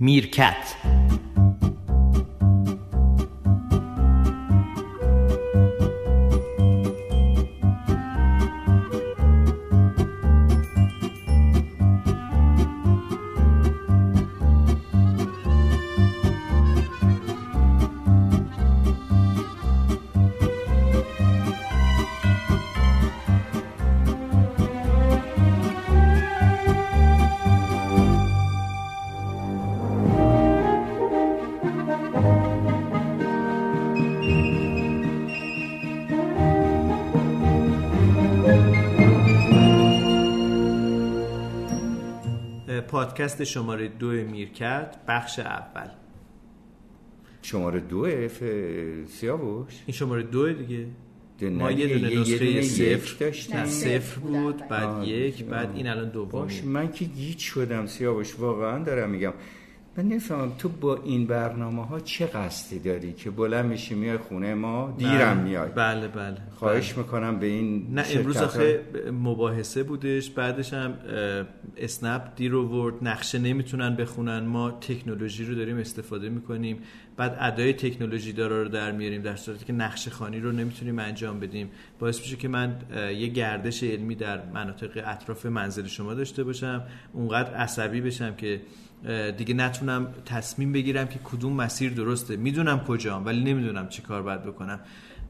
میرکت. پادکست شماره دو میرکرد بخش اول. شماره دو ف... سیاوش؟ این شماره دو دیگه. ما یه دونه نسخه صفر. داشتیم. صفر بود بعد یک بعد این الان دومی باش من که گیج شدم سیاوش واقعا دارم میگم. من نفهمم تو با این برنامه ها چه قصدی داری که بلند میشی میای خونه ما دیرم میای. بله بله. خواهش بله. می‌کنم به این نه امروز آخه مباحثه بودش بعدش هم اسنپ دیر ورد نقشه نمی‌تونن بخونن. ما تکنولوژی رو داریم استفاده می‌کنیم. بعد ادای تکنولوژی دارا رو در میاریم در صورتی که نقشه خانی رو نمی‌تونیم انجام بدیم. باعث میشه که من یه گردش علمی در مناطق اطراف منزل شما داشته باشم اونقدر عصبی بشم که دیگه نتونم تصمیم بگیرم که کدوم مسیر درسته. می‌دونم کجام ولی نمی‌دونم چی کار باید بکنم.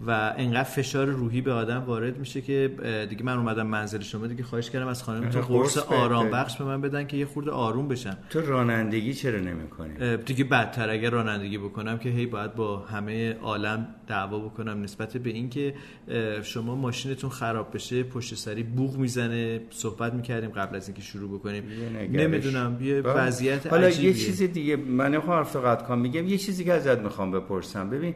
و انقدر فشار روحی به آدم وارد میشه که دیگه من اومدم منزل شما دیگه خواهش کردم از خانم تو قرص آرام بخش به من بدن که یه خورده آروم بشم. تو رانندگی چرا نمی‌کنی؟ دیگه بدتر اگر رانندگی بکنم که هی باید با همه عالم دعوا بکنم نسبت به اینکه شما ماشینتون خراب بشه پشت سری بوغ می‌زنه صحبت می‌کردیم قبل از اینکه شروع بکنیم. نمی‌دونم یه وضعیت حالا یه چیز دیگه من حرف قطع میگم یه چیزی که ازت می‌خوام بپرسم. ببین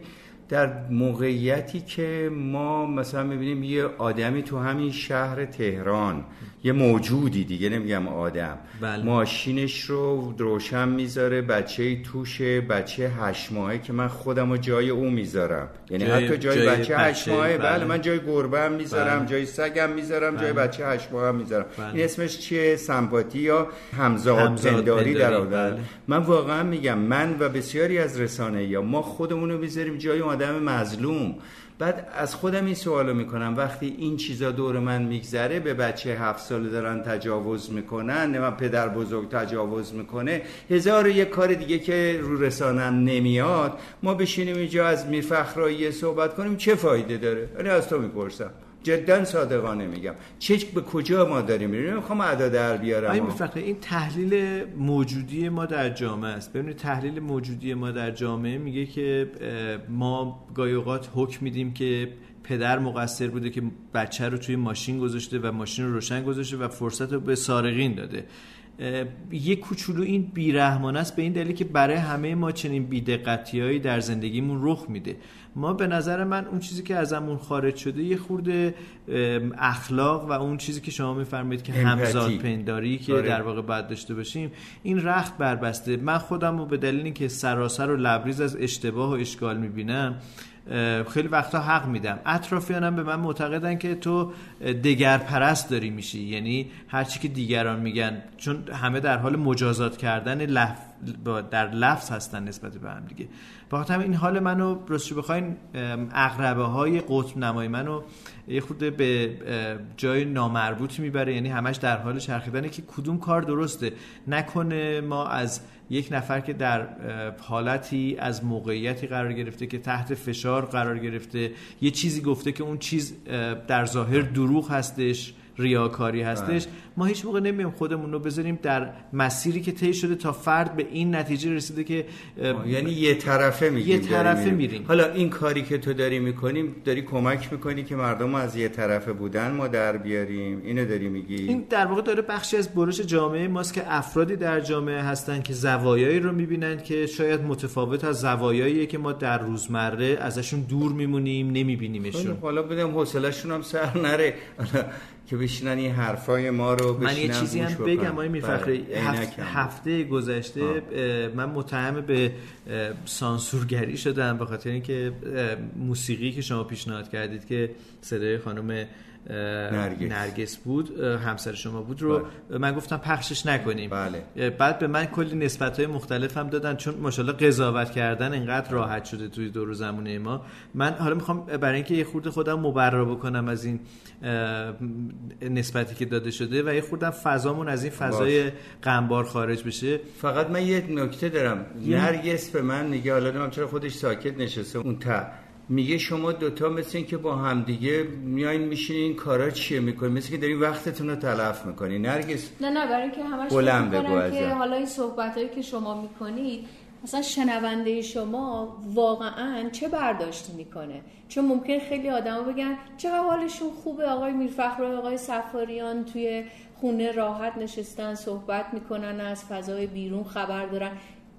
در موقعیتی که ما مثلا می‌بینیم یه آدمی تو همین شهر تهران یه موجودی دیگه نمیگم آدم بله. ماشینش رو روشن می‌ذاره بچه توشه بچه هشت ماهه که من خودم رو جای او می‌ذارم یعنی جای حتی جای, جای بچه هشت ماهه بله. بله. من جای گربه هم می‌ذارم بله. جای سگم می‌ذارم بله. جای بچه هشت ماهه هم می‌ذارم بله. این اسمش چیه سمپاتی یا همزاد پنداری در بله. من واقعا میگم من و بسیاری از رسانه یا ما خودمون رو می‌ذاریم جای آدم مظلوم. بعد از خودم این سوالو می‌کنم. وقتی این چیزا دور من میگذره به بچه هفت ساله دارن تجاوز می‌کنن نه پدر بزرگ تجاوز می‌کنه هزار و یک کار دیگه که رو رسانم نمیاد ما بشینیم اینجا از میرفخرایی صحبت کنیم چه فایده داره؟ از تو می‌پرسم. جدا صادقانه میگم. چه به کجا ما داریم؟ میریم می‌خوام ادا در بیارم. این این تحلیل موجودی ما در جامعه است. ببینید تحلیل موجودی ما در جامعه میگه که ما گاهی اوقات حکم میدیم که پدر مقصر بوده که بچه رو توی ماشین گذاشته و ماشین رو روشن گذاشته و فرصت رو به سارقین داده. یه کوچولو این بیرحمانه است به این دلیل که برای همه ما چنین بیدقتی در زندگیمون رخ میده. ما به نظر من اون چیزی که ازمون خارج شده یه خورده اخلاق و اون چیزی که شما میفرمایید که همزاد پنداری که آره. در واقع باید داشته باشیم این رخت بربسته. من خودم رو به دلیل اینکه سراسر و لبریز از اشتباه و اشکال می‌بینم خیلی وقتا حق میدم. اطرافیانم به من معتقدن که تو دگر پرست داری میشی. یعنی هرچی که دیگران میگن. چون همه در حال مجازات کردن لف در لفظ هستن نسبت به هم دیگه. با این حال منو راستش بخواین اقربه های قطب نمای منو یه خورده به جای نامربوط می‌بره. یعنی همش در حال چرخیدنه که کدوم کار درسته. نکنه ما از یک نفر که در حالتی از موقعیتی قرار گرفته که تحت فشار قرار گرفته یه چیزی گفته که اون چیز در ظاهر دروغ هستش. ریاکاری هستش. بله. ما هیچ موقع نمیم خودمون رو بذاریم در مسیری که طی شده تا فرد به این نتیجه رسیده که یعنی یه طرفه میگیم یه طرفه میریم. حالا این کاری که تو داری می‌کنیم داری کمک می‌کنی که مردم از یه طرفه بودن ما در بیاریم؟ اینو داری میگی؟ این در واقع داره بخشی از برش جامعه ماست که افرادی در جامعه هستن که زوایایی رو می‌بینن که شاید متفاوت از زوایایی که ما در روزمره ازشون دور میمونیم نمیبینیمشون. حالا بدم حوصله‌شون هم سر نره. که بشینن این حرفای ما رو من یه چیزی هم بگم آقای میرفخری بله، هفت هفته گذشته من متهم به سانسورگری شدم به خاطر اینکه موسیقی که شما پیشنهاد کردید که صدای خانم نرگس, نرگس بود همسر شما بود رو بله. من گفتم پخشش نکنیم. بله. بعد به من کلی نسبت های مختلف هم دادن چون ماشاءالله قضاوت کردن اینقدر راحت شده توی دور زمونه ما. من حالا می‌خوام برای اینکه یه خورده خودم مبرا بکنم از این نسبتی که داده شده و یه خورده فضامون از این فضای قنبار خارج بشه. فقط من یه نکته دارم. نرگس به من میگه حالا چرا خودش ساکت نشسته اون تا میگه شما دوتا مثل این که با همدیگه میایین میشینین کارا چیه می‌کنین؟ مثل که دارین وقتتون رو تلف می‌کنین. نرگس نه نه برای اینکه همش که حالا این صحبتایی که شما می‌کنید مثلا شنونده شما واقعا چه برداشتی می‌کنه؟ چون ممکن خیلی آدما بگن چقدر حالشون خوبه آقای میرفخر و آقای سفاریان توی خونه راحت نشستن صحبت می‌کنن از فضای بیرون خبر دارن.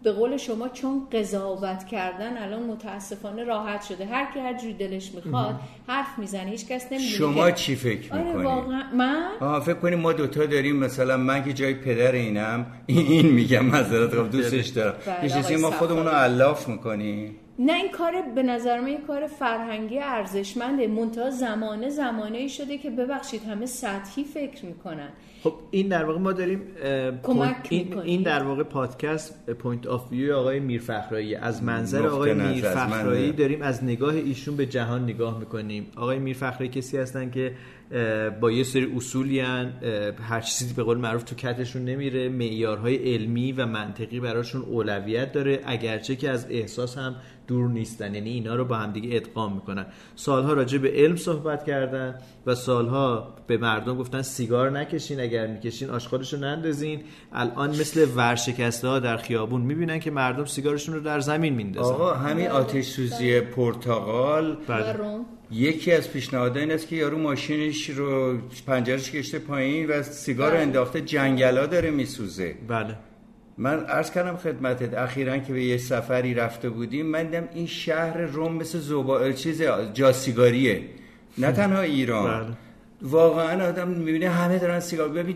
به قول شما چون قضاوت کردن الان متاسفانه راحت شده. هر کی هر جوری دلش می‌خواد حرف می‌زنه هیچ کس نمی‌دونه شما چی فکر آره می‌کنی؟ واقعا من؟ فکر کنیم ما دوتا داریم مثلا من که جای پدر اینم این میگم معذرت خب دوستش دارم. بله، ما خودمون رو علاف می‌کنیم نه این کار به نظر من یه کار فرهنگی ارزشمنده منتها زمانه زمانه ای شده که ببخشید همه سطحی فکر می‌کنن. خب این در واقع ما داریم کمک این, این در واقع پادکست point of view آقای میرفخرایی. از منظر آقای میرفخرایی داریم از نگاه ایشون به جهان نگاه می‌کنیم. آقای میرفخرایی کسی هستن که با یه سری اصولی هر چیزی به قول معروف تو کتشون نمیره. معیارهای علمی و منطقی براشون اولویت داره. اگرچه که از احساس هم دور نیستن. یعنی اینا رو با هم دیگه ادغام می‌کنن. سالها راجع به علم صحبت کردن و سالها به مردم گفتن سیگار نکشین اگر می‌کشین آشغالشو نندازین. الان مثل ورشکسته ها در خیابون می‌بینن که مردم سیگارشون رو در زمین میندازن. آقا همین آتش سوزی پرتغال. بله. یکی از پیشنهادها این است که یارو ماشینش رو پنجرش کشته پایین و سیگار بله. انداخته جنگلا داره میسوزه. بله. من عرض کردم خدمتت اخیرا که به یه سفری رفته بودیم من دیدم این شهر روم مثل زوبا چیز جاسیگاریه نه تنها ایران. بله. واقعا آدم می‌بینه همه دارن سیگار ببین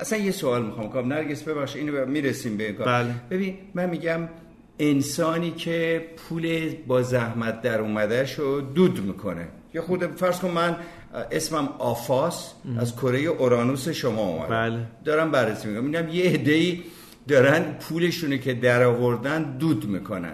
اصلا یه سوال می‌خوام. کنم نرگس ببخش اینو می‌رسیم به بله. ببین من میگم انسانی که پول با زحمت در اومده شو دود می‌کنه. یا خود فرض کن من اسمم آفاس از کره اورانوس شما اومد بله. دارم بررسی می‌کنم. میگم یه عده‌ای دارن پولشونه که در آوردن دود می‌کنن.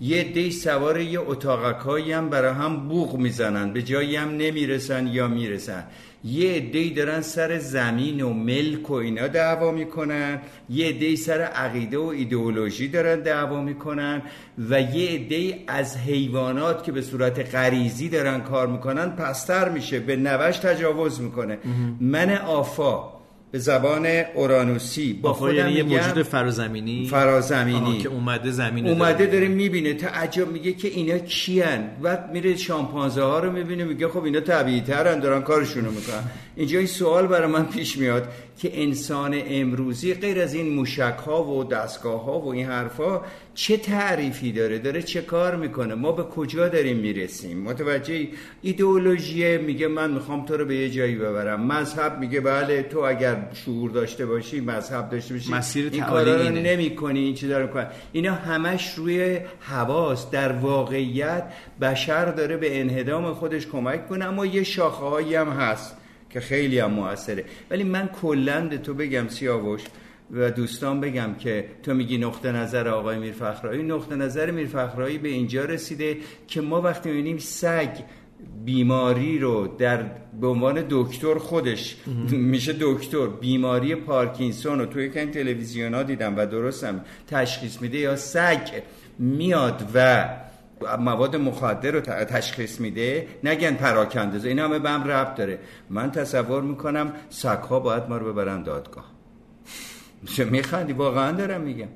یه دی سوار یه اتاقکایی هم برای هم بوغ می‌زنن. به جایی هم نمی‌رسن یا می‌رسن. یه دی دارن سر زمین و ملک و اینا دعوا می‌کنن یه دی سر عقیده و ایدئولوژی دارن دعوا می‌کنن و یه دی از حیوانات که به صورت غریزی دارن کار می‌کنن پستر میشه به نوش تجاوز می‌کنه. من آفا به زبان اورانوسی با خودم یعنی یه موجود فرازمینی؟ فرازمینی. که اومده زمین اومده داره, می‌بینه. تعجب میگه که اینا کیان. بعد میره شامپانزه ها رو می‌بینه میگه خب اینا طبیعی ترن دارن کارشونو می‌کنن. اینجا این سوال برای من پیش میاد که انسان امروزی غیر از این موشک ها و دستگاه ها و این حرفا چه تعریفی داره؟ داره چه کار می‌کنه؟ ما به کجا داریم می‌رسیم؟ متوجه ایدئولوژی میگه من می‌خوام تو رو به یه جایی ببرم. مذهب میگه بله تو اگر شعور داشته باشی مذهب داشته باشی. مسیر این کارا رو نمی‌کنی این چی داره کنه اینا همش روی حواس در واقعیت بشر داره به انهدام خودش کمک کنه اما یه شاخه هم هست. که خیلی هم موثره. ولی من کلا تو بگم سیاوش و دوستان بگم که تو میگی نقطه نظر آقای میرفخرایی. نقطه نظر میرفخرایی به اینجا رسیده که ما وقتی می‌بینیم سگ بیماری رو در به عنوان دکتر خودش میشه دکتر. بیماری پارکینسون رو توی این تلویزیون ها دیدم و درستم تشخیص میده یا سگ میاد و مواد مخدر رو تشخیص میده. نگن پراکنده این همه به هم ربط داره. من تصور می‌کنم سگها باید ما رو ببرن دادگاه. میخندی؟ واقعا دارم میگم.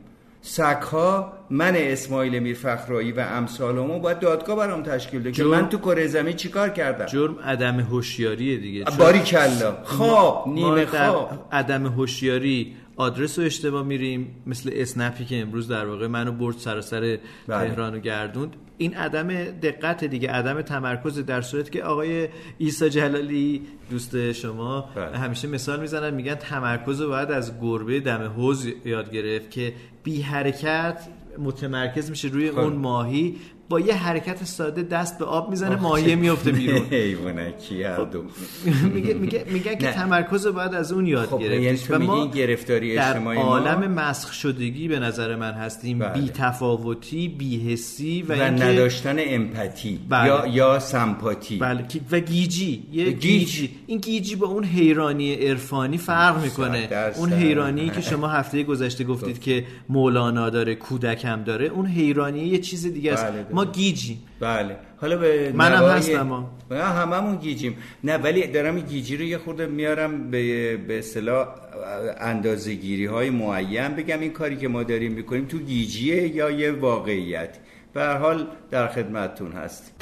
سگها من اسماعیل میر فخرایی و امثالمو باید دادگاه برام تشکیل ده که من تو کره زمین چیکار کردم؟ جرم عدم هوشیاری دیگه. باری کلا خواب نیمه خواب عدم هوشیاری آدرس رو اشتباه میریم مثل اسنپی که امروز در واقع منو برد سراسر بله. تهران و گردوند این عدم دقت دیگه عدم تمرکز در صورت که آقای ایسا جلالی دوست شما بله. همیشه مثال می‌زنن میگن تمرکز رو باید از گربه دم حوز یاد گرفت که بی حرکت متمرکز میشه روی خب. اون ماهی با یه حرکت ساده دست به آب می‌زنه ماهی میفته بیرون. خب، میگه میگه میگن که تمرکز باید از اون یاد خب گرفت یعنی و ما گرفتاری در عالم مسخ شدگی به نظر من هستیم. بله. بی تفاوتی بی حسی و, و نداشتن امپاتی بله. یا یا سمپاتی. بله. و گیجی. یه گیجی. این گیجی با اون حیرانی عرفانی فرق می‌کنه. اون حیرانی که شما هفته گذشته گفتید که مولانا داره کودکم داره اون حیرانی یه چیز دیگه است. بله ما گیجی بله. حالا به منم هستم ما هممون گیجیم. نه ولی دارم این گیجی رو یه خورده میارم به به اصطلاح اندازه‌گیری های معین بگم این کاری که ما داریم می‌کنیم تو گیجیه یا یه واقعیت به هر حال در خدمتتون هست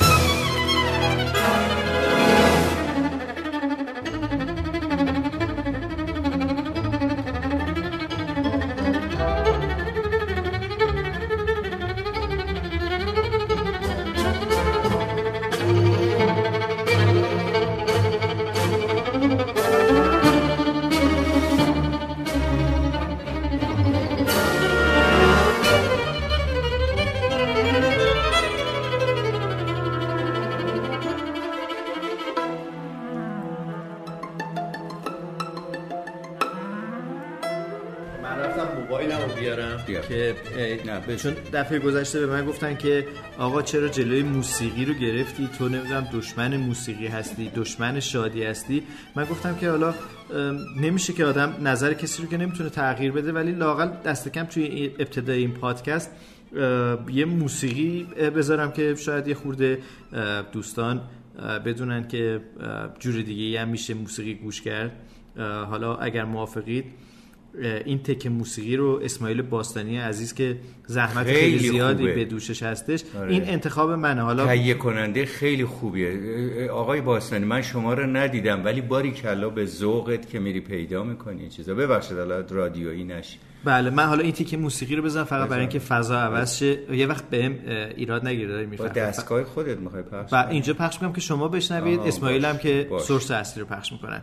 نه چون دفعه گذشته به من گفتن که آقا چرا جلوی موسیقی رو گرفتی؟ تو نمی‌دونم دشمن موسیقی هستی دشمن شادی هستی. من گفتم که حالا نمیشه که آدم نظر کسی رو که نمی‌تونه تغییر بده ولی لاقل دست کم توی ابتدای این پادکست یه موسیقی بذارم که شاید یه خورده دوستان بدونن که جور دیگه هم میشه موسیقی گوش کرد. حالا اگر موافقید این تک موسیقی رو اسماعیل باستانی عزیز که زحمت خیلی, زیادی به دوشش هستش آره. این انتخاب منه. حالا تهیه کننده خیلی خوبیه. آقای باستانی من شما رو ندیدم ولی باری کلا به ذوقت که میری پیدا می‌کنی چیزا. ببخشید حالا رادیویی نشی. بله من حالا این تیک موسیقی رو بزنم فقط برای اینکه فضا عوض شه. یه وقت بهم ایراد نگیره داری با دستگاه خودت می‌خوای پخش و اینجا پخش می‌کنم که شما بشنوید. اسماعیل هم که سورس اصلی رو پخش می‌کنن.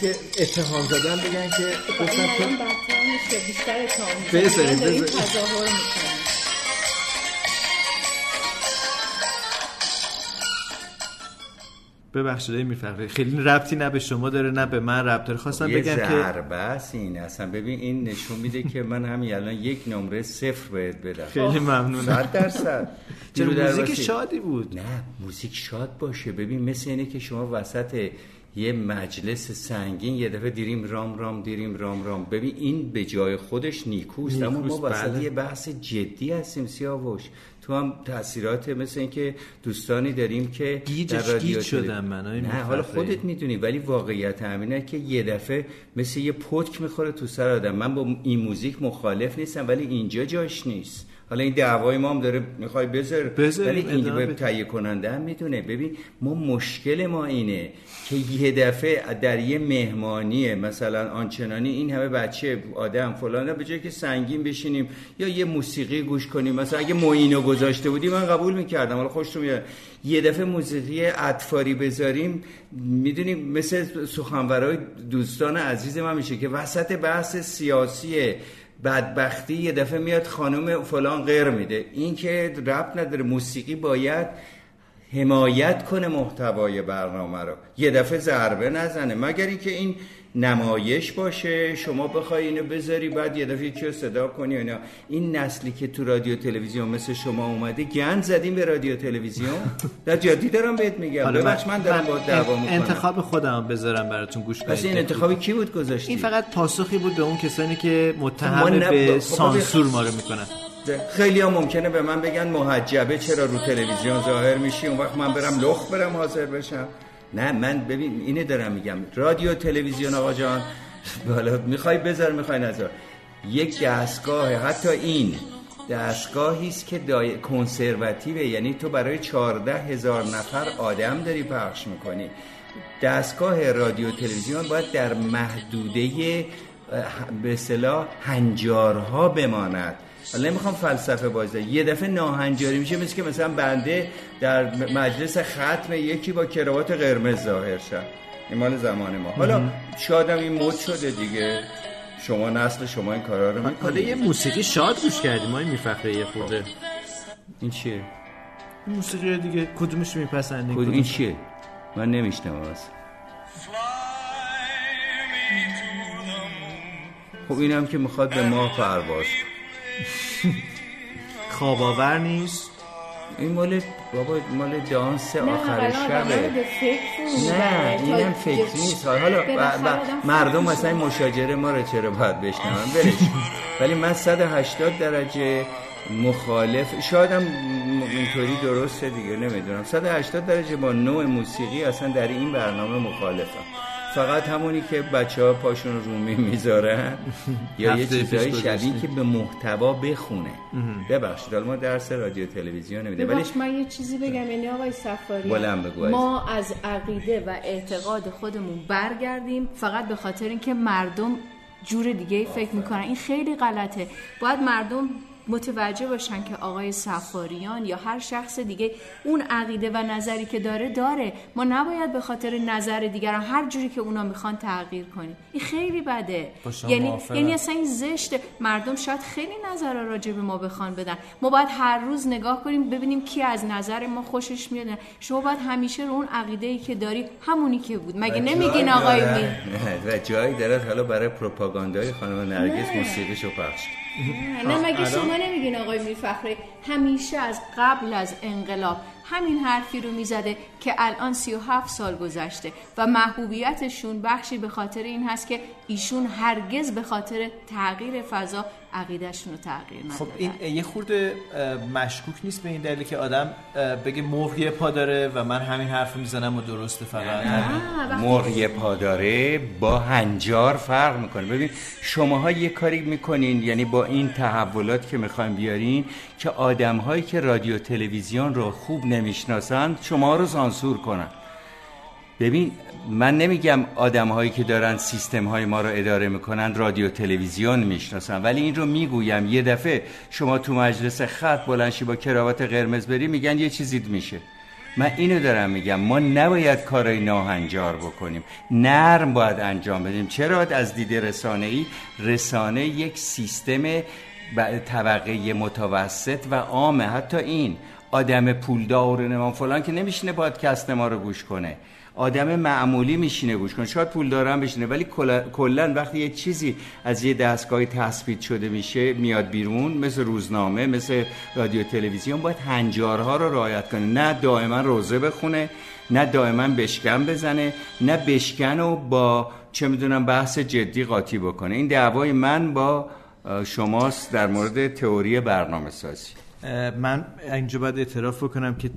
که اتهام زدن بگن که گفتم تو بیشتر اتهام بذارید ببخشید میفرقه خیلی ربطی نه به شما داره نه به من ربط داره. خواستم بگم که ضربه این. اصلا ببین این نشون میده که من همین الان یک نمره صفر بهت بدم. خیلی ممنونم. صد درصد. چرا موزیک شادی بود. نه موزیک شاد باشه. ببین مثل اینه که شما وسط یه مجلس سنگین یه دفعه دیریم رام رام دیریم رام رام. ببین این به جای خودش نیکوست اما ما وسط بله. یه بحث جدی هستیم سیاوش. تو هم تاثیرات مثل اینکه دوستانی داریم که در رادیو شدم من نه حالا خودت می‌دونی ولی واقعیت همینه که یه دفعه مثل یه پتک می‌خوره تو سر آدم. من با این موزیک مخالف نیستم ولی اینجا جاش نیست. حالا این دعوای ما هم داره می‌خوای بذار. ولی این به تهیه کننده هم می‌دونه ببین ما مشکل ما اینه که یه دفعه در یه مهمانی مثلا آنچنانی این همه بچه آدم فلان به جای که سنگین بشینیم یا یه موسیقی گوش کنیم. مثلا اگه موینو گذاشته بودی من قبول می‌کردم. حالا خوشتون میاد یه دفعه موسیقی اطفاری بذاریم می‌دونیم مثل سخنورای دوستان عزیز من میشه که وسط بحث سیاسی بدبختی یه دفعه میاد خانم فلان غیر میده. این که رب نداره. موسیقی باید حمایت کنه محتوای برنامه رو. یه دفعه ضربه نزنه. مگر اینکه این نمایش باشه شما بخوای اینو بذاری بعد یه دفعه یکی صدا کنی اینا. این نسلی که تو رادیو تلویزیون مثل شما اومده گند زدیم به رادیو تلویزیون. در جدی دارم بهت میگم. ببخش من دارم با دعوا می‌کنم. انتخاب خودم بذارم براتون گوش کنید این انتخابی کی بود گذاشتی؟ این فقط پاسخی بود به اون کسانی که متهم به سانسور ما رو می‌کنن. خیلی ها ممکنه به من بگن محجبه چرا رو تلویزیون ظاهر میشی؟ اون وقت من برم لخ برم حاضر بشم. نه من ببین اینه دارم میگم. رادیو تلویزیون آقا جان. بالا می‌خوای بذار می‌خوای نذار. یک دستگاه حتی این دستگاهی است که دای... کنسرواتیوه. یعنی تو برای چهارده هزار نفر آدم داری پخش می‌کنی. دستگاه رادیو تلویزیون باید در محدوده به اصطلاح هنجارها بماند. حالا نمی‌خوام فلسفه بازده یه دفعه ناهنجاری میشه مثل که مثلا بنده در مجلس ختم یکی با کراوات قرمز ظاهر شد. این مال زمان ما. حالا شادم این مد شده دیگه. شما نسل شما این کارا رو می‌کنید. حالا یه موسیقی شاد گوش کردیم ما این میفخره یه خورده. این چیه؟ این موسیقی دیگه کدومش میپسندی؟ کدوم این چیه؟ من نمیشنم واسه خب اینم که می‌خواد به ماه پرواز خواب آور نیست؟ این مال بابا مال دانس آخر شبه. نه اینم فکر نیست. حالا مردم مثلا مشاجره ما رو چرا باید بشنون؟ بلش ولی من 180 درجه مخالف شایدم اینطوری درسته دیگه نمی‌دونم. 180 درجه با نوع موسیقی اصلا در این برنامه مخالفم. فقط همونی که بچه ها پاشون رومی می‌ذارن یا یه چیزایی شبیه که به محتوا بخونه. ببخشید ما درس رادیو تلویزیون نمیده ولی من یه چیزی بگم. یعنی آقای سفاری ما از عقیده و اعتقاد خودمون برگردیم فقط به خاطر اینکه مردم جور دیگه فکر می‌کنن. این خیلی غلطه. باید مردم متوجه باشن که آقای سفاریان یا هر شخص دیگه اون عقیده و نظری که داره داره. ما نباید به خاطر نظر دیگران هر جوری که اونا می‌خوان تغییر کنیم. این خیلی بده. یعنی یعنی اصلا این زشته. مردم شاید خیلی نظر راجع به ما بخوان بدن. ما باید هر روز نگاه کنیم ببینیم کی از نظر ما خوشش میاد. شما باید همیشه رو اون عقیده ای که داری همونی که بود. مگه نمیگین آقای می و جایی دارد حالا برای پروپاگاندای خانم نرگس موسیقیشو پخش نه مگه شما نمیگین آقای میرفخری همیشه از قبل از انقلاب همین حرفی رو می‌زده که الان 37 سال گذشته و محبوبیتشون بخشی به خاطر این هست که ایشون هرگز به خاطر تغییر فضا عقیدهشون رو تغییر ندادن خب این یه خورده مشکوک نیست به این دلیل که آدم بگه مرغ پا داره و من همین حرف می‌زنم و درسته فقط. مرغ پا داره با هنجار فرق می‌کنه. ببین شماها یه کاری می‌کنین یعنی با این تحولات که می‌خوایم بیارین که آدم هایی که رادیو تلویزیون رو خوب نمی‌شناسند شما رو سانسور کنن. ببین من نمیگم آدم هایی که دارن سیستم های ما رو اداره می‌کنن رادیو تلویزیون می‌شناسن ولی این رو می‌گویم. یه دفعه شما تو مجلس خط بلنشی با کراوات قرمز بری میگن یه چیزید میشه. من اینو دارم میگم. ما نباید کارای ناهنجار بکنیم. نرم باید انجام بدیم. چرا از دید رسانه ای رسانه یک سیستم طبقه متوسط و عامه. حتی این آدم پولدار نمان فلان که نمیشینه پادکست ما رو گوش کنه. آدم معمولی میشینه گوش کنه. شاید پول دارم بشینه ولی کلا وقتی یه چیزی از یه دستگاهی تثبیت شده میشه میاد بیرون مثل روزنامه مثل رادیو تلویزیون باید هنجارها رو رعایت کنه. نه دائما روزه بخونه نه دائما بشکن بزنه نه بشکن و با چه می‌دونم بحث جدی قاطی بکنه. این دعوای من با شماست در مورد تئوری برنامه سازی من اینجا باید اعتراف بکنم که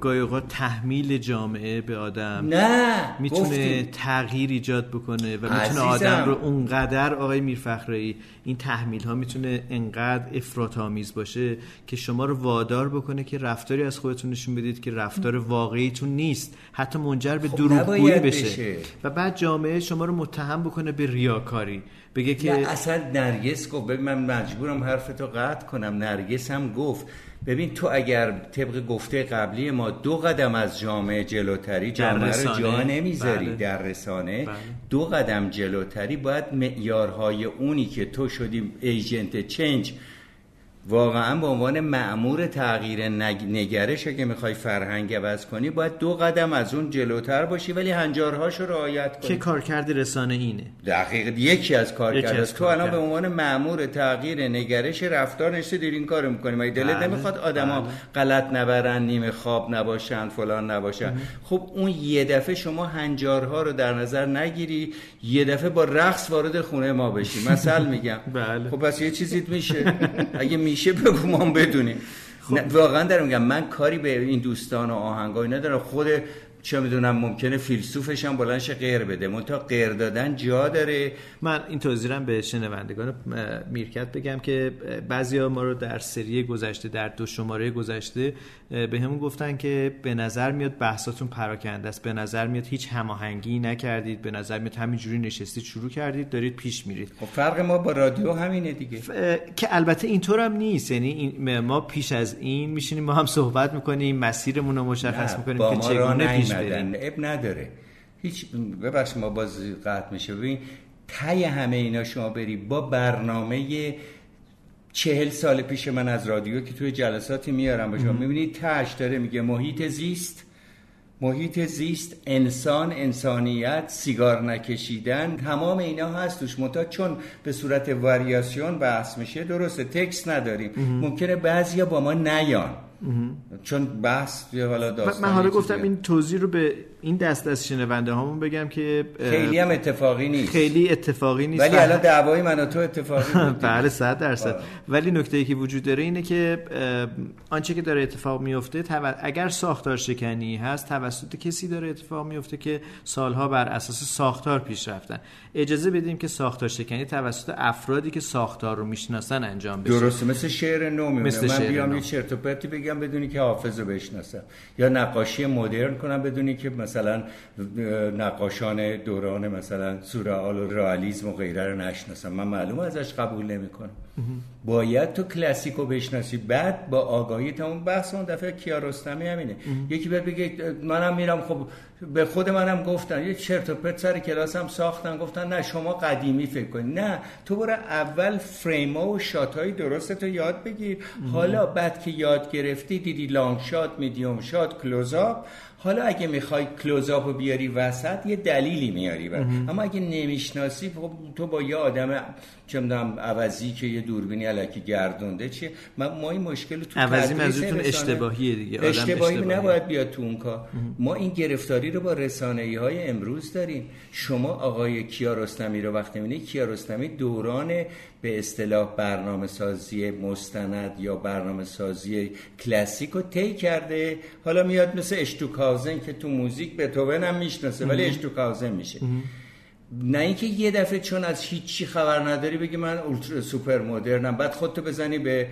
گاهی اوقات تحمیل جامعه به آدم نه می‌تونه تغییر ایجاد بکنه و می‌تونه آدم رو اونقدر آقای میرفخرایی این تحمیل ها می‌تونه انقدر افراط آمیز باشه که شما رو وادار بکنه که رفتاری از خودتون نشون بدید که رفتار واقعیتون نیست. حتی منجر به خب دروغگویی بشه. بشه. و بعد جامعه شما رو متهم بکنه به ریاکاری. بگه که اصلا نرگس گفت من مجبورم حرفتو قطع کنم. نرگس هم گفت ببین تو اگر طبق گفته قبلی ما دو قدم از جامعه جلوتری جامعه رو جا نمی‌ذاری بله. در رسانه بله. دو قدم جلوتری باید معیارهای اونی که تو شدی ایجنت چنج واقعا به عنوان معمور تغییر نگرش که می‌خوای فرهنگ عوض کنی باید دو قدم از اون جلوتر باشی ولی هنجارهاش رو رعایت کنی. که کارکرد رسانه اینه؟ دقیق یکی از کارکرد تو الان به عنوان معمور تغییر نگرش رفتار نشته دیر این کارو می‌کنی. مگه دلت بله. نمی‌خواد آدما بله. غلط نبرن نیمه خواب نباشن فلان نباشن؟ خب اون یه دفعه شما هنجارها رو در نظر نگیری یه دفعه با رقص وارد خونه ما بشی. مثل میگم. بله. خب پس یه چیزیت میشه. اگه میشه بگو ما بدونیم. خب. واقعا دارم میگم من کاری به این دوستان و آهنگای ندارم خود چه می‌دونم ممکنه فیلسوفش هم بلندش غیر بده. منتها غیر دادن جا داره. من این توضیحم به شنوندگان میرکت بگم که بعضیا ما رو در سری گذشته در دو شماره گذشته به همون گفتن که به نظر میاد بحثاتون پراکنده است. به نظر میاد هیچ هماهنگی نکردید. به نظر میاد همینجوری نشستید شروع کردید دارید پیش میرید. خب فرق ما با رادیو همینه دیگه. که البته اینطور هم نیست. یعنی ما پیش از این میشینیم ما هم صحبت می‌کنیم مسیرمون رو مشخص می‌کنیم که چگونه پیش بریم. اب نداره. هیچ ببخش ما باز قطع میشه. ببین تای همه اینا شما بری با برنامه چهل سال پیش من از رادیو که توی جلساتی میارم با شما می‌بینید تش داره میگه محیط زیست. محیط زیست انسان انسانیت سیگار نکشیدن تمام اینا هست توش. متا چون به صورت واریاسیون بحث میشه درسته تکس نداریم. ممکنه بعضیا با ما نیان. چون بحث حالا داستان من حالا گفتم این توضیح رو به این دست از شنونده هامون بگم که خیلی هم اتفاقی نیست. خیلی اتفاقی نیست. ولی الان دعوای من و تو اتفاقی بله 100 درصد. ولی نکته ای که وجود داره اینه که آنچه که داره اتفاق میفته اگر ساختار شکنی هست توسط کسی داره اتفاق میفته که سالها بر اساس ساختار پیش رفتن اجازه بدیم که ساختار شکنی توسط افرادی که ساختار رو می‌شناسن انجام بشه. درسته مثل شعر نو مثل من بیام یه چرت و پرتی بگم بدونی که حافظ رو بشناسم. یا نقاشی مدرن کنم بدونی که مثلا نقاشان دوران مثلا سورئال و رئالیسم و غیره رو نشناسم. من معلوم ازش قبول نمی‌کنم. باید تو کلاسیکو بشناسی. بعد با آگاهی تمام بحث اون دفعه کیارستمی همینه. یکی بعد بگه منم میرم. خب به خود منم گفتن. یه چرت و پرت سر کلاس هم ساختن. گفتن نه شما قدیمی فکر کنی نه تو برو اول فریما و shot درست تو یاد بگیر. حالا بعد که یاد گرفتی دیدی long shot medium shot close-up حالا اگه می‌خوای close-up رو بیاری وسط یه دلیلی میاری بر. اما اگه نمی‌شناسی خب تو با یه آدم چه می‌دونم عوضی که یه دوربینی الکی گردونده چیه؟ ما این مشکل تو عوضی منظورتون اشتباهیه دیگه آدم اشتباهی نباید بیاد تو اون کار. ما این گرفتاری رو با رسانه‌ای های امروز داریم. شما آقای کیارستمی رو وقتی می‌بینید کیارستمی دوران به اصطلاح برنامه سازی مستند یا برنامه سازی کلاسیک رو طی کرده. حالا میاد مثل اشتوکاوزن که تو موزیک به هم می‌شناسه ولی اشتوکاوزن میشه. نه اینکه یه دفعه چون از هیچی خبر نداری بگی من اولترا سوپر مدرنم. بعد خودتو بزنی به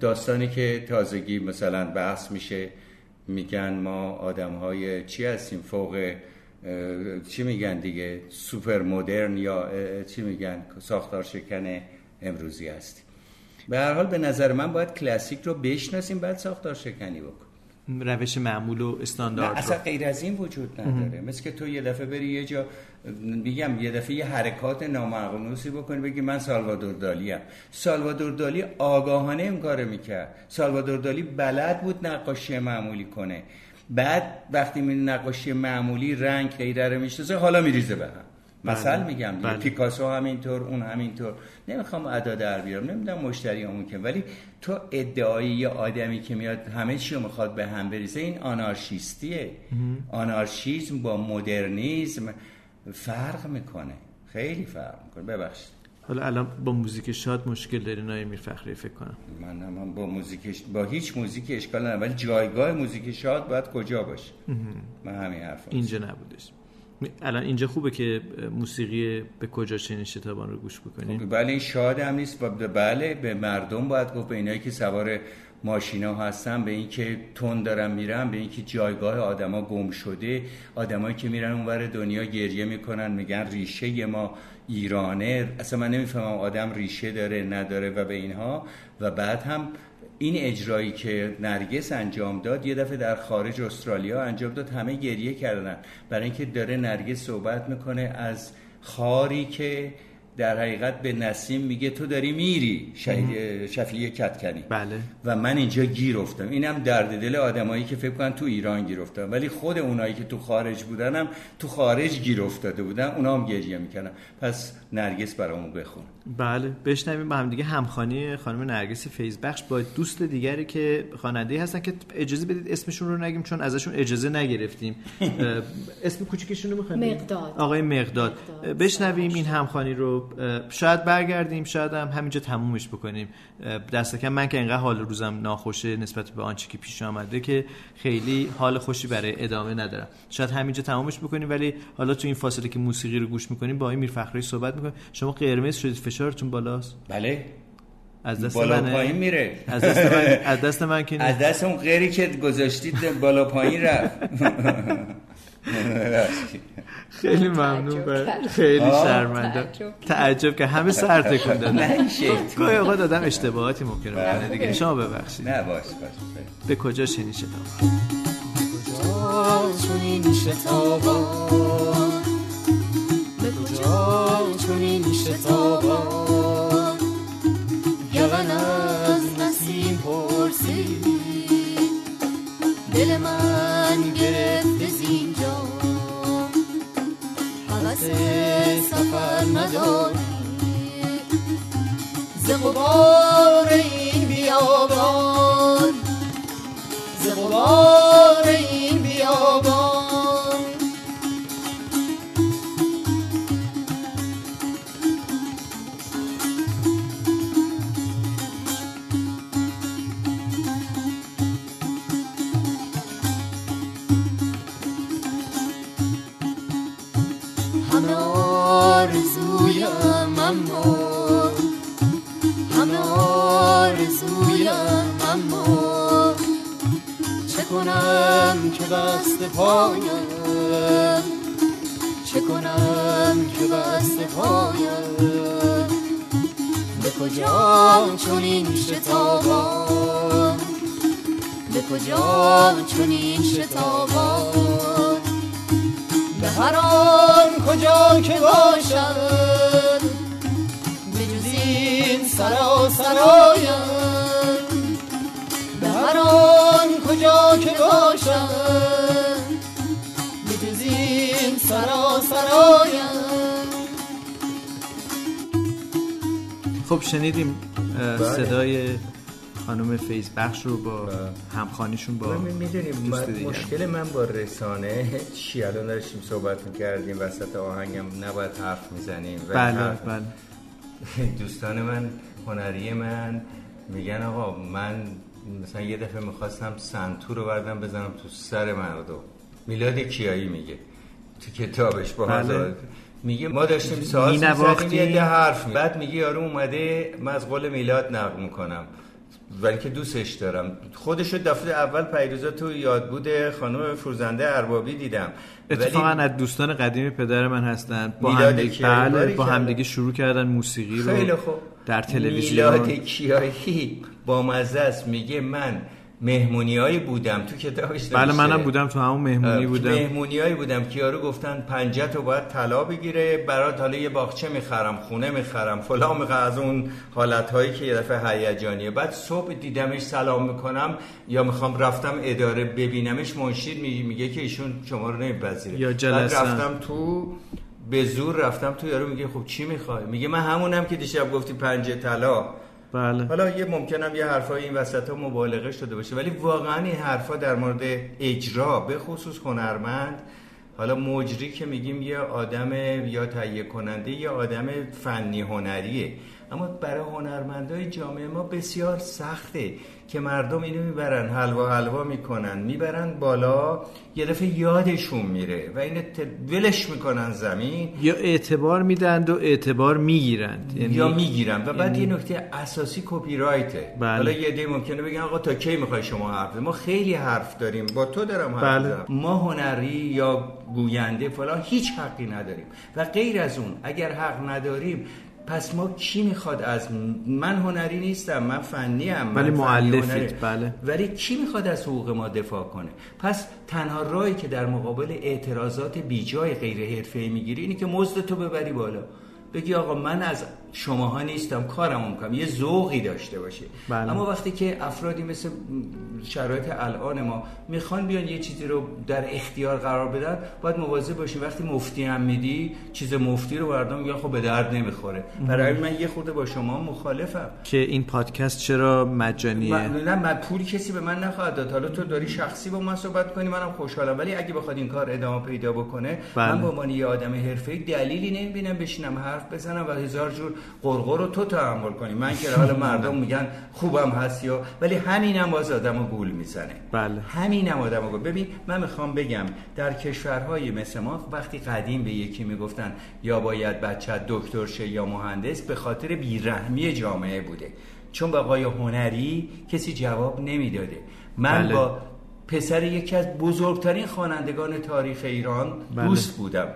داستانی که تازگی مثلا بحث میشه. میگن ما آدم های چی هستیم؟ فوق چی میگن دیگه؟ سوپر مدرن یا چی میگن؟ ساختار شکن امروزی هستیم. به هر حال به نظر من باید کلاسیک رو بشناسیم بعد ساختار شکنی بکن روش معمول و استاندارد اصلا غیر از این وجود نداره. مثل که تو یه دفعه بری یه جا میگم یه دفعه یه حرکات نامقنوسی بکنی بگی من سالوادور دالی هم سالوادور دالی آگاهانه این کار می‌کرد. سالوادور دالی بلد بود نقاشی معمولی کنه. بعد وقتی می نقاشی معمولی رنگ غیره رو می‌شناسه حالا میریزه به هم. مثل بله. میگم دیگه. بله. پیکاسو همینطور اون همینطور. نمی‌خوام ادا در بیارم نمی‌دونم مشتری همون که ولی تو ادعای یه آدمی که میاد همه چی رو می‌خواد به هم بریزه این آنارشیستیه. آنارشیزم با مدرنیزم فرق می‌کنه. خیلی فرق می‌کنه. ببخشید. حالا الان با موزیک شاد مشکل داری نای میر فخری فکر کنم. من من با موزیک با هیچ موزیک اشکال ندارم. ولی جایگاه موزیک شاد باید کجا باشه؟ من همین حرف اینجا نبودش. الان اینجا خوبه که موسیقی به کجا چنین شتابان رو گوش بکنیم خب بله این شاد هم نیست. بله به مردم باید گفت به اینایی که سوار ماشینا هستن به اینکه تون دارن میرن به اینکه جایگاه آدما گم شده. آدمایی که میرن اونور دنیا گریه می‌کنن میگن ریشه ما ایرانه. اصلا من نمی‌فهمم آدم ریشه داره نداره و به اینها. و بعد هم این اجرایی که نرگس انجام داد یه دفعه در خارج استرالیا انجام داد همه گریه کردن. برای اینکه داره نرگس صحبت می‌کنه از خاری که در حقیقت به نسیم میگه تو داری میری شفیه کتکنی. بله. و من اینجا گیر افتم اینم درد دل آدمایی که فکر کنن تو ایران گیر افتادن. ولی خود اونایی که تو خارج بودنم تو خارج گیر افتاده بودن اونا هم گریه می‌کنن پس نرگس برامون بخون. بله. بشنویم با هم دیگه همخانی خانم نرگس فیزبخش با دوست دیگری که خواننده هستن که اجازه بدید اسمشون رو نگیم چون ازشون اجازه نگرفتیم. اسم کوچیکشون رو مقداد. آقای مقداد, مقداد. بشنویم این همخانی رو. رو شاید برگردیم شاید هم همینجا تمومش بکنیم. دست کم. من که اینقدر حال روزم ناخوشه نسبت به آنچه که پیش آمده که خیلی حال خوشی برای ادامه ندارم. شاید همینجا تمومش بکنیم ولی حالا تو این فاصله که موسیقی رو گوش می‌کنیم با این میرفخری صحبت می‌کنیم. شما قرمز شدید. فشارتون بالاست؟ بله. از دست بالا من پایین میره. از دست من؟ از دست من که از دست اون غیری که گذاشتید بالا پایین رفت. خیلی ممنون خیلی شرمنده. تعجب که همه سر تکون دادن. نه گاهی اوقات آدم اشتباهاتی ممکنه بکنه دیگه شما ببخشید. نه باش باش به کجا شنی شتاب کجا چونین شتابان به کجا چونین شتابان شنیدیم صدای خانم فیض بخش رو با همخانیشون با می‌دونیم. مشکل من با رسانه چی؟ الان داشتیم صحبت می‌کردیم وسط آهنگم نباید حرف می‌زنیم بله بله. دوستان من هنری من میگن آقا من مثلا یه دفعه می‌خواستم سنتور رو بردم بزنم تو سر مردم. میلاد کیایی میگه تو کتابش با بله. میگه ما داشتیم ساز می‌زنیم یه حرف بعد میگه یارو اومده من از قول میلاد نقل می‌کنم. ولی که دوستش دارم. خودشو دفعه اول پیروزا تو یاد بوده خانم فروزنده اربابی دیدم. اتفاقا از دوستان قدیمی پدر من هستن. با هم بله با همدیگه شروع کردن موسیقی رو خیلی خوب. در تلویزیون. میلاد کیایی؟ با مزه است. میگه من مهمونیایی بودم. تو کتابش بله منم بودم تو همون مهمونی بودم. مهمونیایی بودم که یارو گفتن پنجه تو باید طلا بگیره برات حالا یه باغچه می‌خرم خونه می‌خرم فلان می‌خرم از اون حالت هایی که یه دفعه هیجانیه. بعد صبح دیدمش سلام می‌کنم یا می‌خوام رفتم اداره ببینمش منشید میگه که ایشون شما رو نمیپذیره. یا بعد رفتم تو به زور رفتم تو یارو میگه خب چی می‌خوای؟ میگه من همونم که دیشب گفتی پنجه طلا. بله. حالا یه ممکنم یه حرفای این وسط ها مبالغه شده باشه ولی واقعا این حرفا در مورد اجرا به خصوص هنرمند حالا مجری که میگیم یه آدم یا تهیه کننده یه آدم فنی هنریه اما برای هنرمندای جامعه ما بسیار سخته که مردم اینو می‌برن حلوا حلوا می‌کنن می‌برن بالا یه دفعه یادشون میره و این ولش می‌کنن زمین. یا اعتبار میدند و اعتبار می‌گیرند. یعنی یا می‌گیرن. و بعد یعنی... یه نکته اساسی کپی رایته بله. حالا یه دی ممکنه بگن آقا تا کی می‌خوای شما حرف ما خیلی حرف داریم. با تو دارم حرف بله. ما هنری یا گوینده فلان هیچ حقی نداریم. و غیر از اون اگر حق نداریم پس ما کی می‌خواد از من هنری نیستم من فنی ام ولی معلفید بله. ولی کی می‌خواد از حقوق ما دفاع کنه؟ پس تنها راهی که در مقابل اعتراضات بیجای غیر حرفه‌ای می‌گیری اینی که مزد تو ببری بالا. بگی آقا من از شماها نیستم کارم می‌کنم. یه ذوقی داشته باشه بله. اما وقتی که افرادی مثل شرایط الان ما می‌خوان بیان یه چیزی رو در اختیار قرار بدن باید مواظب باشیم. وقتی مفتی هم میدی چیز مفتی رو مردم میگن خب به درد نمی‌خوره. برای من یه خورده با شما مخالفم. که این پادکست چرا مجانیه؟ نه من پولی کسی به من نخواهد داد. حالا تو داری شخصی با من صحبت کنی منم خوشحالم. ولی اگه بخواد این کار ادامه پیدا بکنه بله. من به عنوان یه آدم حرفه‌ای دلیلی نمی‌بینم. بشینم حرف بزنم و هزار جور قرقر رو تو تحمل کنی. من که حالا مردم میگن خوبم هست یا ولی همینم باز آدمو گول می‌زنه. بله. همینم آدمو گول ببین من می‌خوام بگم در کشورهای مثل ما وقتی قدیم به یکی می‌گفتن یا باید بچه دکتر شه یا مهندس به خاطر بیرحمی جامعه بوده. چون به آقای هنری کسی جواب نمی‌داده. من بله. با پسر یکی از بزرگترین خوانندگان تاریخ ایران بله. دوست بودم.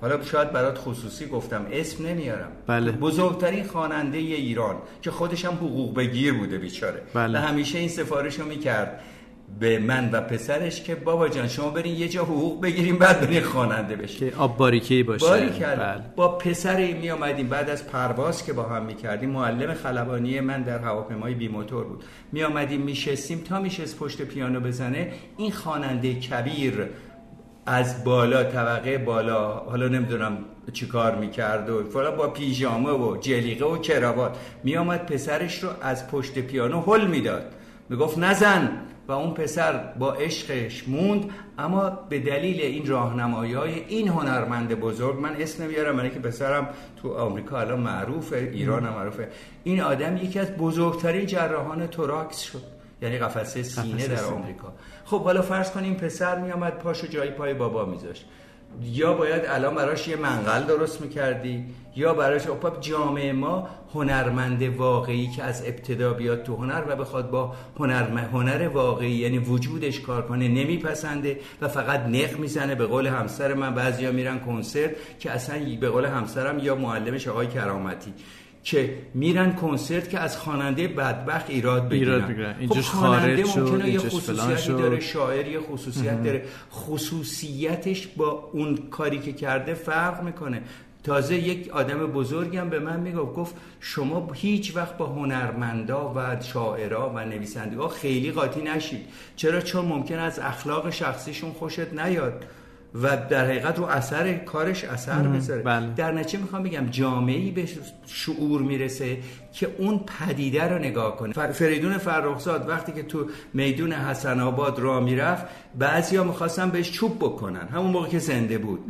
حالا شاید برات خصوصی گفتم اسم نمیارم. بله. بزرگترین خواننده ایران که خودش هم حقوق بگیر بوده بیچاره. بله. و همیشه این سفارش رو می‌کرد به من و پسرش که بابا جان شما برین یه جا حقوق بگیریم بعد برین خواننده بشین. که آب باریکی باشه. بله. با پسر می آمدیم بعد از پرواز که با هم می کردیم معلم خلبانی من در هواپیمای بی موتور بود. می آمدیم میشستیم. تا میشست پشت پیانو بزنه این خواننده کبیر از بالا طبقه بالا حالا نمی‌دونم چیکار می‌کرد و فلا با پیژامه و جلیقه و کراوات میآمد پسرش رو از پشت پیانو هل می‌داد. می‌گفت نزن و اون پسر با عشقش موند اما به دلیل این راهنمایی های این هنرمند بزرگ من اسم نمیارم من که پسرم تو آمریکا الان معروفه ایران هم معروفه این آدم یکی از بزرگترین جراحان توراکس شد. یعنی قفسه سینه در آمریکا. خب حالا فرض کنیم پسر میامد پاشو جای پای بابا میذاشت. یا باید الان براش یه منقل درست می‌کردی یا براش خب جامعه ما هنرمند واقعی که از ابتدا بیاد تو هنر و بخواد با هنر هنر واقعی یعنی وجودش کار کنه نمیپسنده و فقط نق می‌زنه. به قول همسر من بعضیا میرن کنسرت که اصلا به قول همسرم یا معلمش آقای کرامتی. که میرن کنسرت که از خواننده بدبخت ایراد بگیرن. بگیرن. خب خواننده ممکنه یه خصوصیتی داره شاعر یه خصوصیت داره. خصوصیتش با اون کاری که کرده فرق می‌کنه. تازه یک آدم بزرگم به من می‌گفت گفت شما هیچ وقت با هنرمندا و شاعرها و نویسندگان خیلی قاطی نشید. چرا؟ چون ممکن از اخلاق شخصیشون خوشت نیاد. و در حقیقت رو اثر کارش اثر بذاره. بله. در نتیجه می‌خوام بگم جامعه به شعور می‌رسه که اون پدیده رو نگاه کنه. فریدون فرخزاد وقتی که تو میدون حسن آباد را می‌رفت بعضیا می‌خواستن بهش چوب بکنن. همون موقع که زنده بود.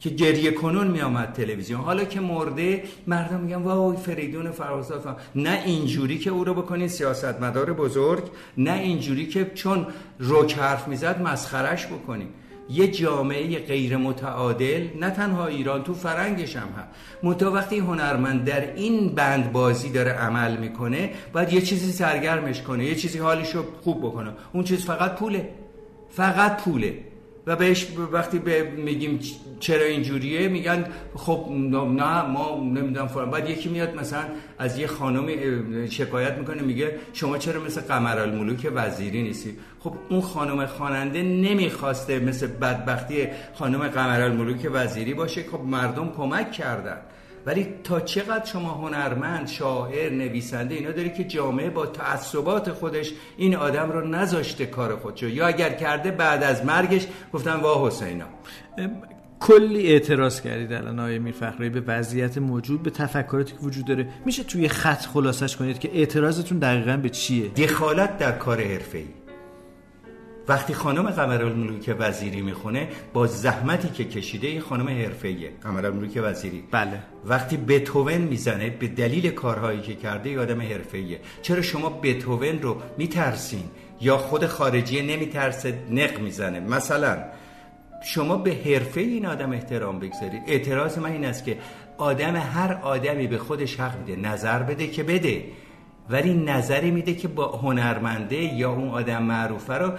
که گریه کنون میامد تلویزیون. حالا که مرده مردم میگن وای فریدون فرخزاد نه اینجوری که او رو بکنین سیاستمدار بزرگ نه اینجوری که چون روک حرف می‌زد مسخرش بکنین یه جامعه غیر متعادل نه تنها ایران تو فرنگش هم هم منتها وقتی هنرمند در این بند بازی داره عمل می‌کنه باید یه چیزی سرگرمش کنه یه چیزی حالشو خوب بکنه. اون چیز فقط پوله. فقط پوله. و بهش وقتی به میگیم چرا اینجوریه میگن خب نه ما نمی‌دونم فرام بعد یکی میاد مثلا از یه خانم شکایت می‌کنه میگه شما چرا مثل قمرالملوک وزیری نیستی؟ خب اون خانم خواننده نمی‌خواسته مثل بدبختی خانم قمرالملوک وزیری باشه. خب مردم کمک کردن. ولی تا چقدر شما هنرمند شاعر نویسنده اینا داری که جامعه با تعصبات خودش این آدم رو نذاشته کار خودشو؟ یا اگر کرده بعد از مرگش گفتن وا حسینا کلی اعتراض کردید الان آقای میرفخری به وضعیت موجود به تفکراتی که وجود داره. میشه توی خط خلاصش کنید که اعتراضتون دقیقا به چیه؟ دخالت در کار حرفه‌ای. وقتی خانم قمرالملوک وزیری می‌خونه با زحمتی که کشیده این خانم حرفه‌ایه. قمرالملوک وزیری. بله. وقتی بتوون می‌زنه به دلیل کارهایی که کرده یه آدم حرفه‌ایه. چرا شما بتوون رو میترسین؟ یا خود خارجی نمیترسه نق می‌زنه؟ مثلا شما به حرفه این آدم احترام بگذارید. اعتراض من این است که آدم هر آدمی به خودش حق میده نظر بده که بده. ولی نظری میده که با هنرمنده یا اون آدم معروفه رو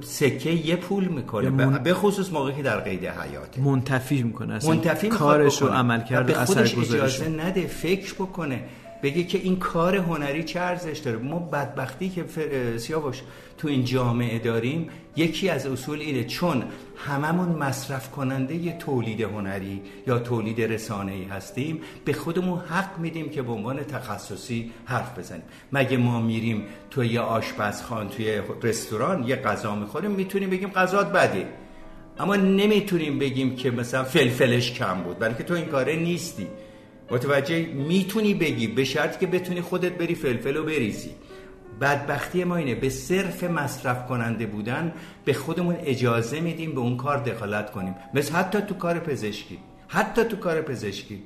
سکه یه پول می‌کنه. من... به خصوص موقعی که در قید حیاته. منتفی می‌کنه منتفی کارش رو عمل کرده به خودش اجازه نده فکر بکنه. بگه که این کار هنری چه ارزش داره؟ ما بدبختی که سیاوش تو این جامعه داریم یکی از اصول اینه چون هممون مصرف کننده یه تولید هنری یا تولید رسانه ای هستیم به خودمون حق میدیم که به عنوان تخصصی حرف بزنیم. مگه ما میریم تو یه آشپزخان توی رستوران یه غذا می‌خوریم می‌تونیم بگیم غذات بده اما نمی‌تونیم بگیم که مثلا فلفلش کم بود برای که تو این کاره نیستی. متوجه می‌تونی بگی به شرط که بتونی خودت بری فلفل و بریزی. بدبختی ما اینه به صرف مصرف کننده بودن به خودمون اجازه میدیم به اون کار دخالت کنیم. مثل حتی تو کار پزشکی حتی تو کار پزشکی.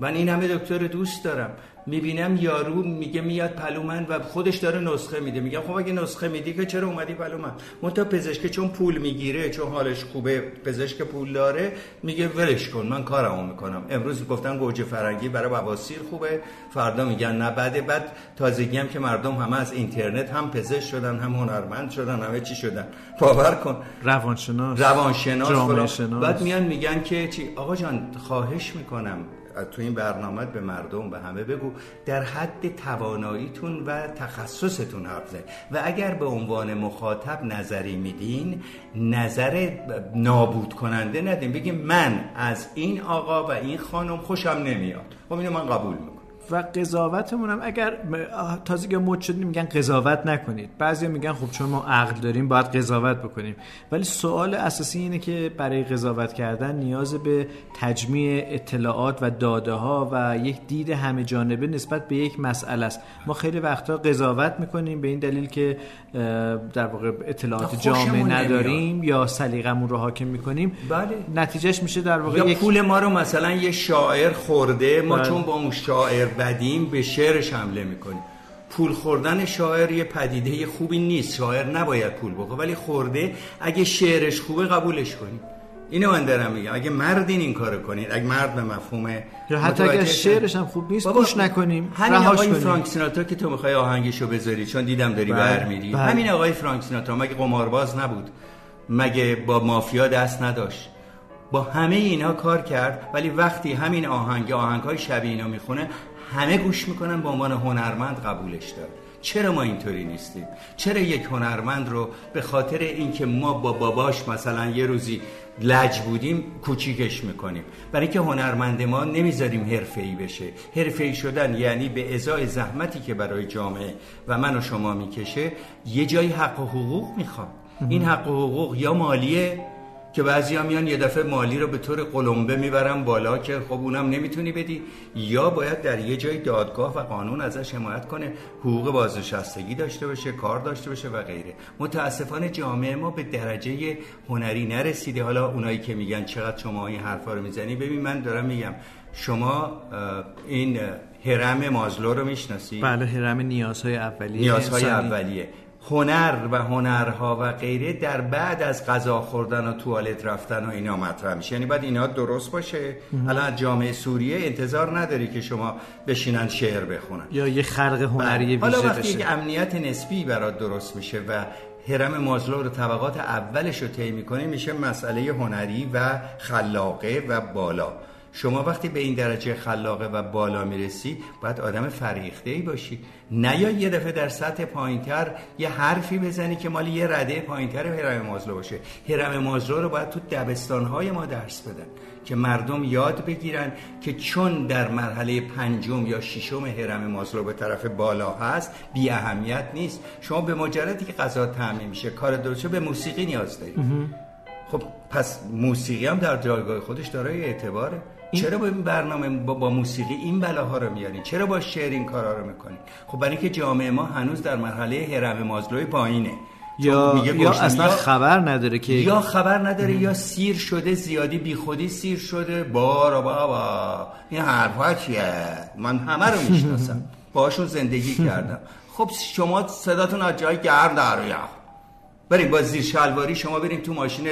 من این همه دکتر دوست دارم. می‌بینم یارو میگه میاد پلو من و خودش داره نسخه میده. میگم خب اگه نسخه میدی که چرا اومدی پلو من؟ منتها پزشک چون پول می‌گیره چون حالش خوبه پزشک پول داره میگه ولش کن من کارمو می‌کنم. امروز گفتن گوجه فرنگی برای بواسیر خوبه. فردا میگن نه بعد بعد تازگی هم که مردم همه از اینترنت هم پزشک شدن هم هنرمند شدن همه چی شدن. باور کن. روانشناس. روانشناس بعد میان میگن که چی؟ آقا جان خواهش می‌کنم. تو این برنامه به مردم به همه بگو در حد تواناییتون و تخصصتون حرف و اگر به عنوان مخاطب نظری میدین نظر نابود کننده ندین. بگیم من از این آقا و این خانم خوشم نمیاد. خب اینو من قبول می‌کنم. و قضاوتمون هم اگر تازه که مد شدیم میگن قضاوت نکنید. بعضی میگن خب چون ما عقل داریم باید قضاوت بکنیم. ولی سوال اساسی اینه که برای قضاوت کردن نیاز به تجمیع اطلاعات و داده ها و یک دید همه جانبه نسبت به یک مسئله است. ما خیلی وقتا قضاوت می‌کنیم به این دلیل که در واقع اطلاعات جامع نداریم یا سلیقمون رو حاکم می‌کنیم. بله. نتیجهش میشه در واقع یا یک... پول ما رو مثلا یه شاعر خورده ما بله. چون با اون شاعر بدیم به شعرش حمله می‌کنیم. پول خوردن شاعر یه پدیده خوبی نیست. شاعر نباید پول بخوره ولی خورده. اگه شعرش خوبه قبولش کنیم. اینو من دارم میگم. اگه مردین این کارو کنید اگه مرد به مفهوم یا حتی اگه شعرش هم خوب نیست گوش نکنیم همین آقای فرانک سیناترا که تو می‌خوای آهنگشو بذاری چون دیدم داری بله. برمیری بله. همین آقای فرانک سیناترا مگه قمارباز نبود؟ مگه با مافیا دست نداشت؟ با همه اینا کار کرد ولی وقتی همین آهنگ آهنگ های شبیه اینا می‌خونه همه گوش می‌کنن به عنوان هنرمند قبولش داره چرا ما اینطوری نیستیم؟ چرا یک هنرمند رو به خاطر اینکه ما با باباش مثلا یه روزی لج بودیم کوچیکش می‌کنیم؟ برای اینکه هنرمند ما نمی‌ذاریم ای بشه. ای شدن یعنی به ازای زحمتی که برای جامعه و من و شما می‌کشه یه جایی حق و حقوق می‌خواد این حق و حقوق یا مالیه که بعضی هم میان یه دفعه مالی رو به طور قلمبه می‌برن بالا که خب اونم نمی‌تونی بدی. یا باید در یه جای دادگاه و قانون ازش حمایت کنه حقوق بازنشستگی داشته باشه کار داشته باشه و غیره. متاسفانه جامعه ما به درجه هنری نرسیده. حالا اونایی که میگن چقدر شما این حرفا رو می‌زنی؟ ببین من دارم میگم شما این هرم مازلو رو می‌شناسی؟ بله هرم نیازهای اولیه. نیازهای اولیه. هنر و هنرها و غیره در بعد از غذا خوردن و توالت رفتن و اینا مطرح میشه. یعنی باید اینا درست باشه. الان جامعه سوریه انتظار نداری که شما بشینن شعر بخونن. یا یه خرق هنری ویژه حالا وقتی یک امنیت نسبی برات درست میشه و هرم مازلو رو طبقات اولش رو طی می‌کنه میشه مسئله هنری و خلاقه و بالا. شما وقتی به این درجه خلاقه و بالا می‌رسی باید آدم فریخته ای باشی. نه یا یه دفعه در سطح پایینتر یه حرفی بزنی که مالی یه رده پایینتر هرم مازلو باشه. هرم مازلو رو باید تو دبستانهای ما درس بدن که مردم یاد بگیرن که چون در مرحله پنجم یا ششم هرم مازلو به طرف بالا هست بی اهمیت نیست. شما به مجردی که غذا تعمین میشه کار درست به موسیقی نیاز دارید. خب پس موسیقی هم در جایگاه خودش دارای اعتباره. چرا با این برنامه با, موسیقی این بلاها رو میارین؟ چرا با شعر این کارا رو می‌کنین؟ خب برای اینکه جامعه ما هنوز در مرحله هرم مازلوی پایینه. یا, یا اصلا خبر نداره که یا خبر نداره یا سیر شده زیادی بیخودی سیر شده. بارا بابا این حرفا چیه؟ من همه رو می‌شناسم. باشون زندگی کردم. خب شما صداتون از جای گرم در بریم با زیر شلواری شما بریم تو ماشین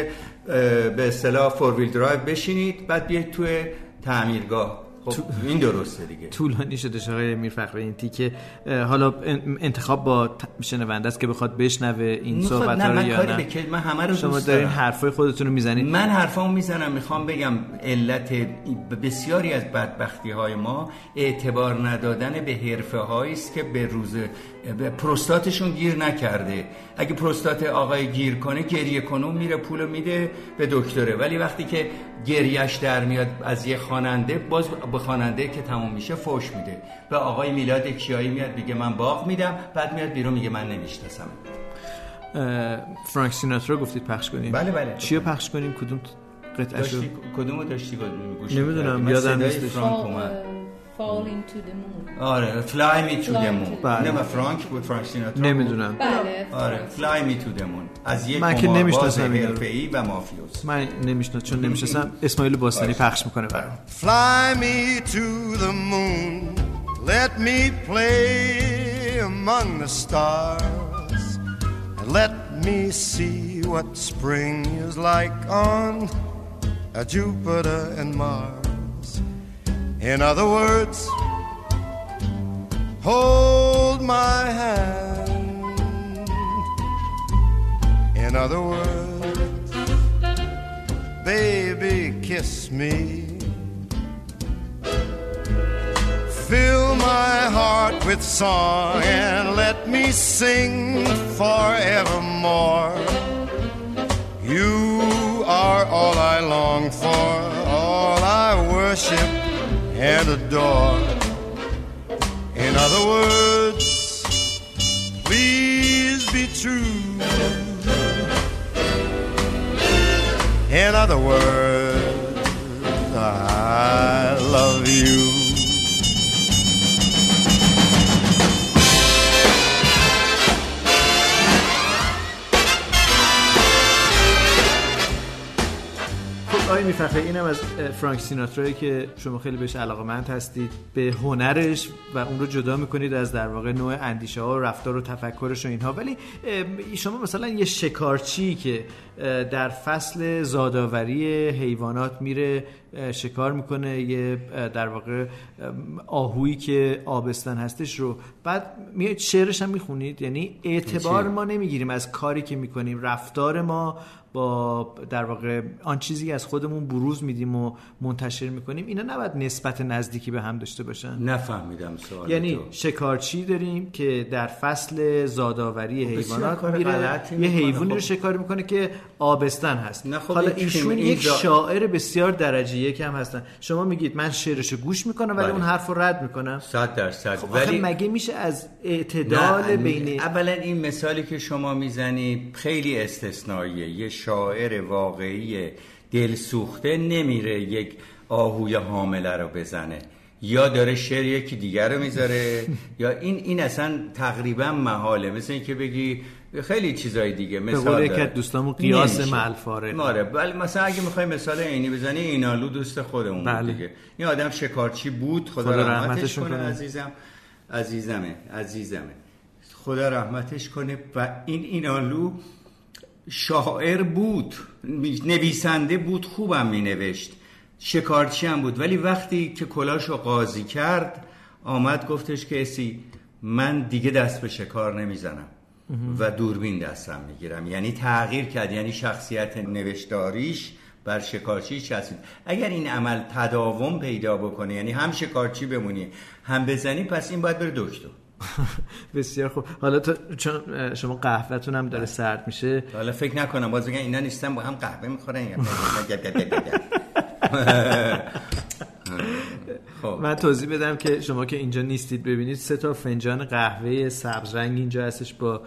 به اصطلاح فور ویل درایو بشینید بعد بیاید توی تعمیرگاه. خب این درسته دیگه. طولانی شده آقای میرفخر این تیکه. حالا انتخاب با شنونده است که بخواد بشنوه این صحبت ها رو یا نه. من همه رو شما دارین حرفای خودتون رو می‌زنید. من حرفامو می‌زنم می‌خوام بگم علت بسیاری از بدبختی های ما اعتبار ندادن به حرفه هایی است که به روز پروستاتشون گیر نکرده. اگه پروستات آقای گیر کنه گریه کنون میره پول میده به دکتره. ولی وقتی که گریش در میاد از یه خواننده باز به خواننده که تموم میشه فوش میده. به آقای میلاد کیایی میاد میگه من باغ میدم بعد میاد بیرون میگه من نمی‌شناسم. فرانک سیناترا گفتید پخش کنیم. بله بله. چی پخش کنیم؟ کدوم قطعه کدوم داشتی نمی‌دونم یادم نیست. فرانک اومد. Fall into the moon آره Fly me to the moon بله. نه فرانک بود فرانک سیناترا نمی‌دونم بله آره Fly me to the moon از یک من که نمی‌شناسم حرفه‌ای و مافیوس من نمی‌شناسم چون نمی‌شناسم اسماعیل باستانی پخش می‌کنه برام Fly me to the moon Let me play among the stars And let me see what spring is like on Jupiter and Mars In other words, hold my hand. In other words, baby, kiss me. Fill my heart with song and let me sing forevermore. You are all I long for, all I worship and adore. In other words, please be true. In other words, I love آقای میفخره اینم از فرانک سیناترایی که شما خیلی بهش علاقه مند هستید. به هنرش و اون رو جدا می‌کنید از در واقع نوع اندیشه ها و رفتار و تفکرش و اینها. ولی شما مثلا یه شکارچی که در فصل زادآوری حیوانات میره شکار می‌کنه یه در واقع آهویی که آبستن هستش رو. بعد میاد شعرش هم می‌خونید؟ یعنی اعتبار ما نمی‌گیریم از کاری که می‌کنیم. رفتار ما با در واقع آن چیزی از خودمون بروز میدیم و منتشر می‌کنیم اینا نباید نسبت نزدیکی به هم داشته باشن. نفهمیدم سوال یعنی شکارچی داریم که در فصل زادآوری خب، حیوانات میره یه حیوانی رو خب. شکار می‌کنه که آبستن هست. خب حالا ایشون یک شاعر بسیار درجه یک هم هستن. شما میگید من شعرشو گوش می‌کنم ولی بله. اون حرف رو رد می‌کنم. صد درصد. خب ولی مگه میشه از اعتدال بین اولا این مثالی که شما می‌زنی خیلی استثنائیه یه شاعر واقعی دلسوخته نمیره یک آهوی حامله رو بزنه. یا داره شعر یکی دیگر رو می‌ذاره. یا این این اصلا تقریبا محاله. مثل اینکه بگی خیلی چیزای دیگه مثال به قول که دوستامون قیاس ملفاره. آره ولی مثلا اگه می‌خوای مثال عینی بزنی اینالو دوست خودمون بله. دیگه. این آدم شکارچی بود خدا, خدا رحمتش کنه عزیزم. عزیزمه عزیزمه. خدا رحمتش کنه و این اینالو شاعر بود نویسنده بود خوبم می نوشت شکارچی هم بود. ولی وقتی که کلاشو قاضی کرد آمد گفتش که اسی من دیگه دست به شکار نمی‌زنم. و دوربین دستم می‌گیرم. یعنی تغییر کرد. یعنی شخصیت نوشتاریش بر شکارچی چسبید. اگر این عمل تداوم پیدا بکنه یعنی هم شکارچی بمونی هم بزنی پس این باید بره دکتر. بسیار خوب. حالا تو چون شما قهوهتون هم داره سرد میشه. حالا فکر نکنم. باز بگن اینا نیستن با هم قهوه می‌خورن. خب. من توضیح بدم که شما که اینجا نیستید ببینید سه تا فنجان قهوه سبز رنگ اینجا هستش با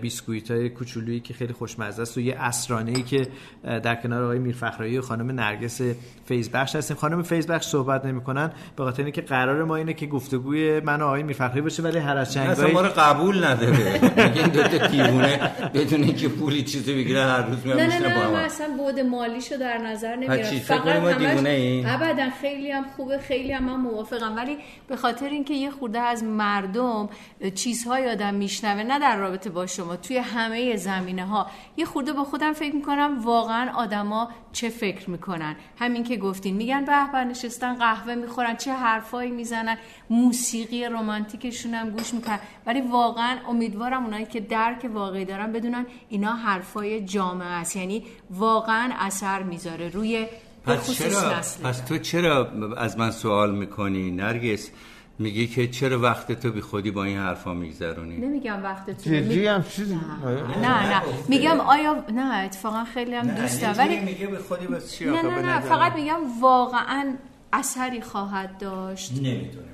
بیسکویت های کوچولویی که خیلی خوشمزه است و یه اسرانه ای که در کنار آقای میرفخرایی و خانم نرگس فیض بخش هستیم. خانم فیض بخش صحبت نمی‌کنن به خاطر اینکه قرار ما اینه که گفتگوی من و آقای میرفخرایی باشه ولی هر از چنگ ما رو قبول نداره میگن دو تا دیوونه بدون اینکه پولی چیزی بگیره هر روز میام نه نه نه من اصلا بود مالیشو در نظر نمی‌گیرم فقط ما دیوونه این ابدا خیلی هم خوبه خیلی هم من موافقم. ولی به خاطر اینکه یه خورده از مردم چیزهای آدم میشنوه نه در رابطه با شما توی همه زمینه ها یه خورده با خودم فکر می‌کنم واقعا آدما چه فکر می‌کنن. همین که گفتین میگن به نشستن قهوه می‌خورن چه حرفایی می‌زنن موسیقی رمانتیکشون هم گوش می‌کنن. ولی واقعا امیدوارم اونایی که درک واقعی دارن بدونن اینا حرفای جامعه است. یعنی واقعا اثر می‌ذاره روی پس چرا پس تو چرا از من سوال می‌کنی؟ نرگس میگی که چرا وقت تو بی خودی با این حرفا میگذرونی؟ نمیگم وقت تو جدی هم چیزی نه. نه, نه. میگم آیا نه اتفاقا خیلی هم دوست دارم. ولی میگه به خودی بس چی نه نه, نه. فقط میگم واقعا اثری خواهد داشت. نمی‌دونیم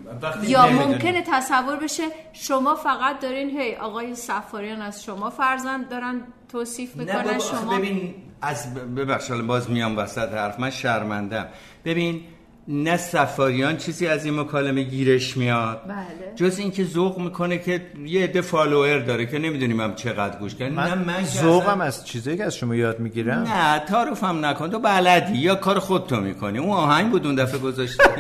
یا ممکنه تصور بشه شما فقط دارین هی آقای سفاریان از شما فرزند دارن توصیف می‌کنن شما ببین از ببخشید باز میام وسط حرف من شرمندم ببین نه سفاریان چیزی از این مکالمه گیرش میاد. بله. جز اینکه ذوق می‌کنه که یه عده فالوور داره که نمی‌دونیم هم چقدر گوش کنه من, نه من ذوقم از چیزی که از شما یاد می‌گیرم. نه تعارفم نکن. تو بلدی. یا کار خودتو می‌کنی. اون آهنگ بود اون دفعه گذاشتی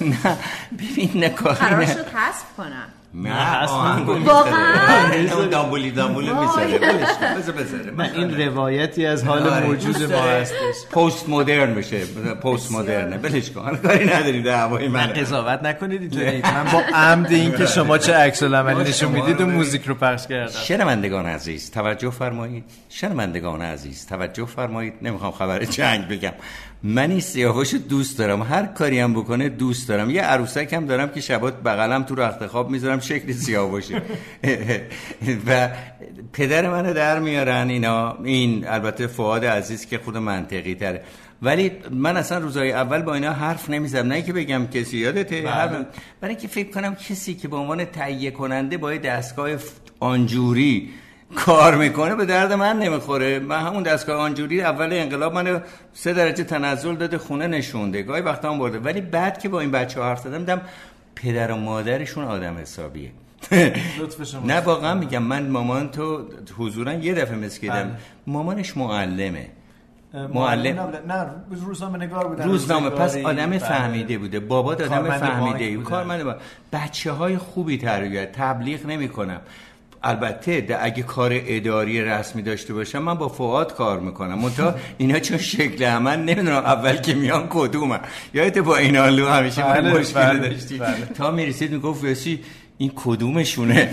نه ببین نه قرار شد حذف کنم. نه واقعا؟ دامبولی دامبولی می‌ذاره. بذار بذاره من این روایتی از حال آره. موجود ما هستش. پست مدرن میشه پست مدرنه بلش کن کاری نداری دعوای من قضاوت نکنید اینطوری من با عمد این که شما چه عکس العملی نشون می‌دید و موزیک رو پخش کردم. شنوندگان عزیز توجه فرمایید. شنوندگان عزیز توجه فرمایید. نمی‌خوام خبر جنگ بگم. من این سیاوش دوست دارم. هر کاری هم بکنه دوست دارم. یه عروسک هم دارم که شبات بغلم تو رخت خواب می‌ذارم شکل سیاوشه و پدر منو در میارن اینا. این البته فعاد عزیز که خود منطقی تره ولی من اصلا روزای اول با اینا حرف نمی‌زدم نه که بگم کسی یادته بله. برای اینکه فکر کنم کسی که به عنوان تهیه کننده با دستگاه آنجوری کار می‌کنه به درد من نمی‌خوره. من همون دستگاه آنجوری اول انقلاب منو سه درجه تنزل داده خونه نشونده. گاهی وقتا هم برده. ولی بعد که با این بچه ها حرف زدم دیدم پدر و مادرشون آدم حسابیه. نه واقعا میگم. من مامان تو حضورا یه دفعه مسکیدم. بله. مامانش معلمه. معلم نه روزنامه نگار بودن. روزنامه. پس آدم بله. فهمیده بوده. بابا آدم کارمند فهمیده بودن. کارمند بچه های خوبی تربیت. تبلیغ نمی کنم البته ده اگه کار اداری رسمی داشته باشم من با فعاد کار می‌کنم. منتها اینا چون شکل عمل نمی‌دونم اول که میان کدومن. یادت با اینالو همیشه ما بله، مشکل بله، بله. تا می‌رسید می‌گفت وسی این کدومشونه؟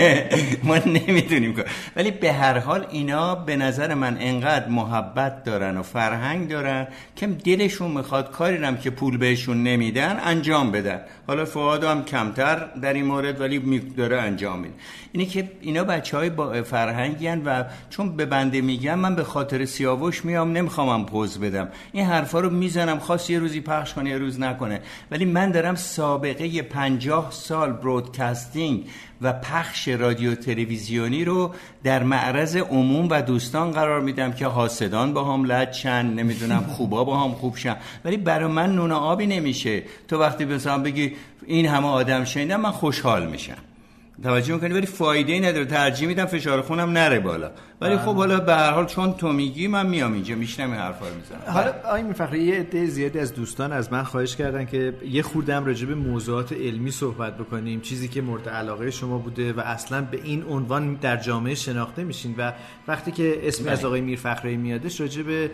ما نمی‌دونیم ولی به هر حال اینا به نظر من انقدر محبت دارن و فرهنگ دارن که دلشون می‌خواد کاری رم که پول بهشون نمیدن انجام بدن. حالا فواد هم کمتر در این مورد ولی داره انجام میده. اینه که اینا بچه های با فرهنگی هن و چون به بنده میگم من به خاطر سیاوش میام نمی‌خوام هم پوز بدم. این حرفا رو می‌زنم خواست یه روزی پخش کنه یه روز نکنه. ولی من دارم سابقه پنجاه سال برودکاستینگ و پخش رادیو تلویزیونی رو در معرض عموم و دوستان قرار میدم که حاسدان با هم لد چند نمی‌دونم خوبا با هم خوب شن. ولی برای من نون آبی نمیشه. تو وقتی مثلا بگی این همه آدم شنیدم من خوشحال میشم. توجه می‌کنی؟ ولی فایده ای نداره. ترجیح میدم فشار خونم نره بالا. ولی خب حالا به هر حال چون تو میگی من میام اینجا میشنم این حرفا رو می‌زنم. حالا آقای میرفخری یه عده زیادی از دوستان از من خواهش کردن که یه خوردم راجع به موضوعات علمی صحبت بکنیم. چیزی که مورد علاقه شما بوده و اصلا به این عنوان در جامعه شناخته میشین و وقتی که اسمی از آقای میرفخری میادش راجع به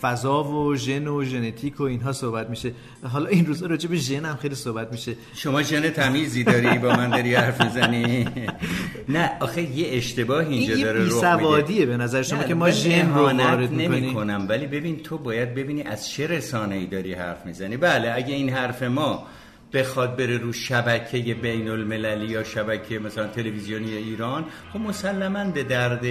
فضا و ژن و ژنتیک و اینها صحبت میشه. حالا این روزا راجع به ژن هم خیلی صحبت میشه. شما ژن تمیزی داری با من داری حرف می‌زنی؟ نه آخه یه اشتباهی اینجا این داره رخ میده. به نظر شما که ما ژن رو وارد نمی می‌کنیم. کنم ولی ببین تو باید ببینی از چه رسانه ای داری حرف می‌زنی. بله اگه این حرف ما بخواد بره رو شبکه بین المللی یا شبکه مثلا تلویزیونی ایران خب مسلما به درد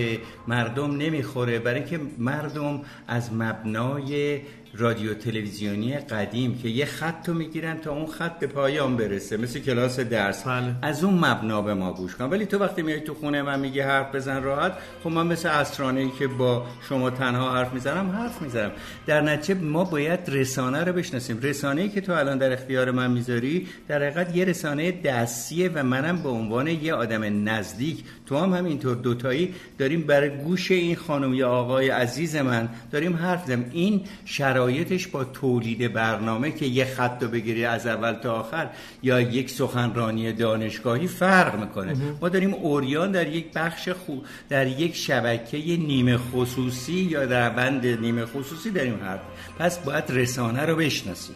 مردم نمی‌خوره. برای اینکه مردم از مبنای رادیو تلویزیونی قدیم که یه خط رو می‌گیرن تا اون خط به پایان برسه. مثل کلاس درس. بله. از اون مبنا به ما گوش کن. ولی تو وقتی میای تو خونه من میگی حرف بزن راحت خب من مثل اسرانه ای که با شما تنها حرف می‌زنم حرف می‌زنم. در نتیجه ما باید رسانه رو بشناسیم. رسانه ای که تو الان در اختیار من می‌ذاری در حقیقت یه رسانه دستیه و منم به عنوان یه آدم نزدیک. تو هم همینطور دوتایی داریم برای گوش این خانم یا آقای عزیز من داریم حرف زدم این شرایط شرایطش با تولید برنامه که یه خط رو بگیری از اول تا آخر یا یک سخنرانی دانشگاهی فرق می‌کنه. ما داریم اوریان در یک بخش خو... در یک شبکه نیمه خصوصی یا در بند نیمه خصوصی داریم حرف. پس باید رسانه رو بشناسیم.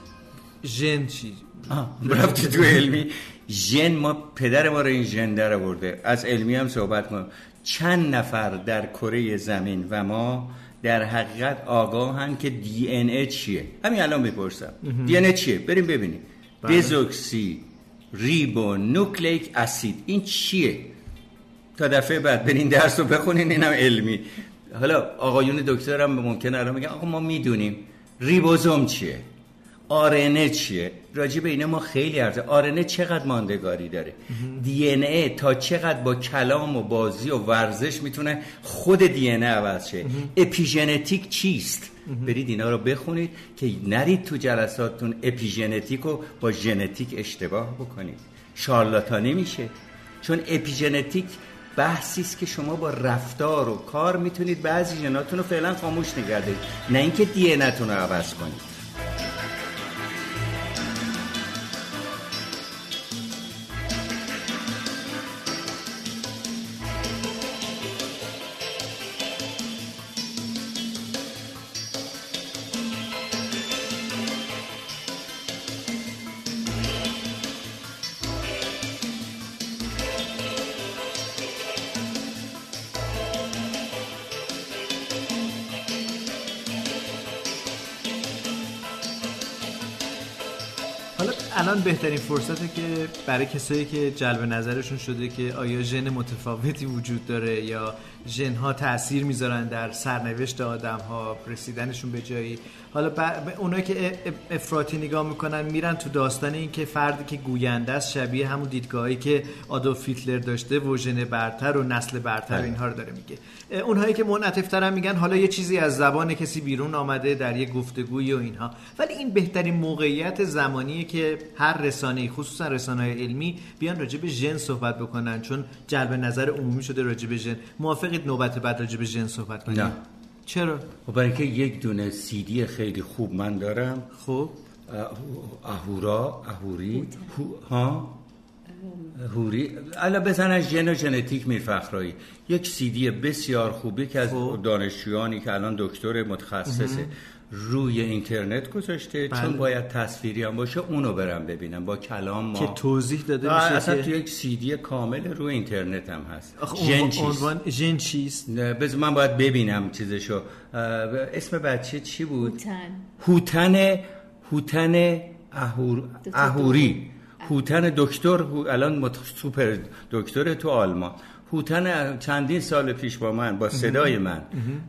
ژن چی؟ رفتی تو علمی. ژن ما پدر ما رو این ژن در آورده. از علمی هم صحبت کنم. چند نفر در کره زمین و ما در حقیقت آگاهن که دی ان ای چیه؟ همین الان می‌پرسم. دی ان ای چیه؟ بریم ببینیم. بله. دزوکسی ریبو نوکلیک اسید. این چیه؟ تا دفعه بعد برین درس رو بخونین اینم علمی. حالا آقایون دکتر هم ممکنه الان میگن آقا ما می‌دونیم. ریبوزوم چیه؟ آرنه چیه؟ راجع به اینه ما خیلی عرضه. آرنه چقدر ماندگاری داره؟ دی ای تا چقدر با کلام و بازی و ورزش می‌تونه خود دی ای عوض شه؟ اپیژنتیک چیست؟ برید اینا رو بخونید که نرید تو جلساتتون اپیژنتیک رو با ژنتیک اشتباه بکنید. شارلاتانی میشه. چون اپیژنتیک بحثی است که شما با رفتار و کار می‌تونید بعضی ژناتون رو فعلا خاموش نگردید نه اینکه دی رو عوض کنید. بهترین فرصته که برای کسایی که جلب نظرشون شده که آیا ژن متفاوتی وجود داره یا ژن ها تاثیر می‌ذارن در سرنوشت آدم ها رسیدنشون به جایی. حالا اونایی که افراطی نگاه می‌کنن میرن تو داستان این که فردی که گوینده است شبیه همون دیدگاهی که آدولف هیتلر داشته و ژن برتر و نسل برتر و بله. اینها رو داره میگه. اونهایی که منعطف هم میگن حالا یه چیزی از زبان کسی بیرون آمده در یه گفتگوی و اینها. ولی این بهترین موقعیت زمانیه که هر رسانه خصوصا رسانه علمی بیان راجع به ژن صحبت بکنن. چون جلب نظر عمومی شده راجع به ژن. موافقید نوبت بعد راجع به ژن صحبت کنیم؟ چرا؟ خب برای اینکه یک دونه سیدی خیلی خوب من دارم. خب. اهورا اهوری. ها؟ هوری الا بزن ژن ژنتیک میرفخرایی. یک سیدی بسیار خوبی که از خب. دانشجویانی که الان دکتر متخصصه. روی اینترنت گذاشته بله. چون باید تصویری هم باشه اونو برم ببینم با کلام ما. که توضیح داده میشه اصلا تو یک سیدی کامل روی اینترنت هم هست. ژن چیست؟ ژن چیست؟ بذار من باید ببینم چیزشو. اسم بچه چی بود؟ هوتن. هوتن اهور... اهوری. هوتن دکتر الان سوپر دکتر تو آلمان. هوتن چندین سال پیش با من با صدای من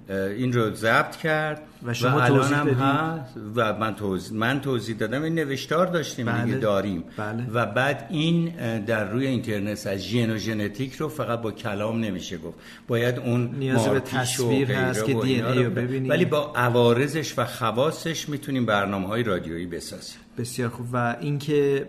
این رو ضبط کرد و شما الان هم هست و من توضیح من توضیح دادم. این نوشتار داشتیم بله. دیگه داریم. بله. و بعد این در روی اینترنت از ژن و ژنتیک رو فقط با کلام نمیشه گفت. باید اون نیاز به تصویر هست که دی رو ببینیم. ولی با عوارضش و خواصش می‌تونیم برنامه های رادیویی بسازیم. بسیار خوب. و اینکه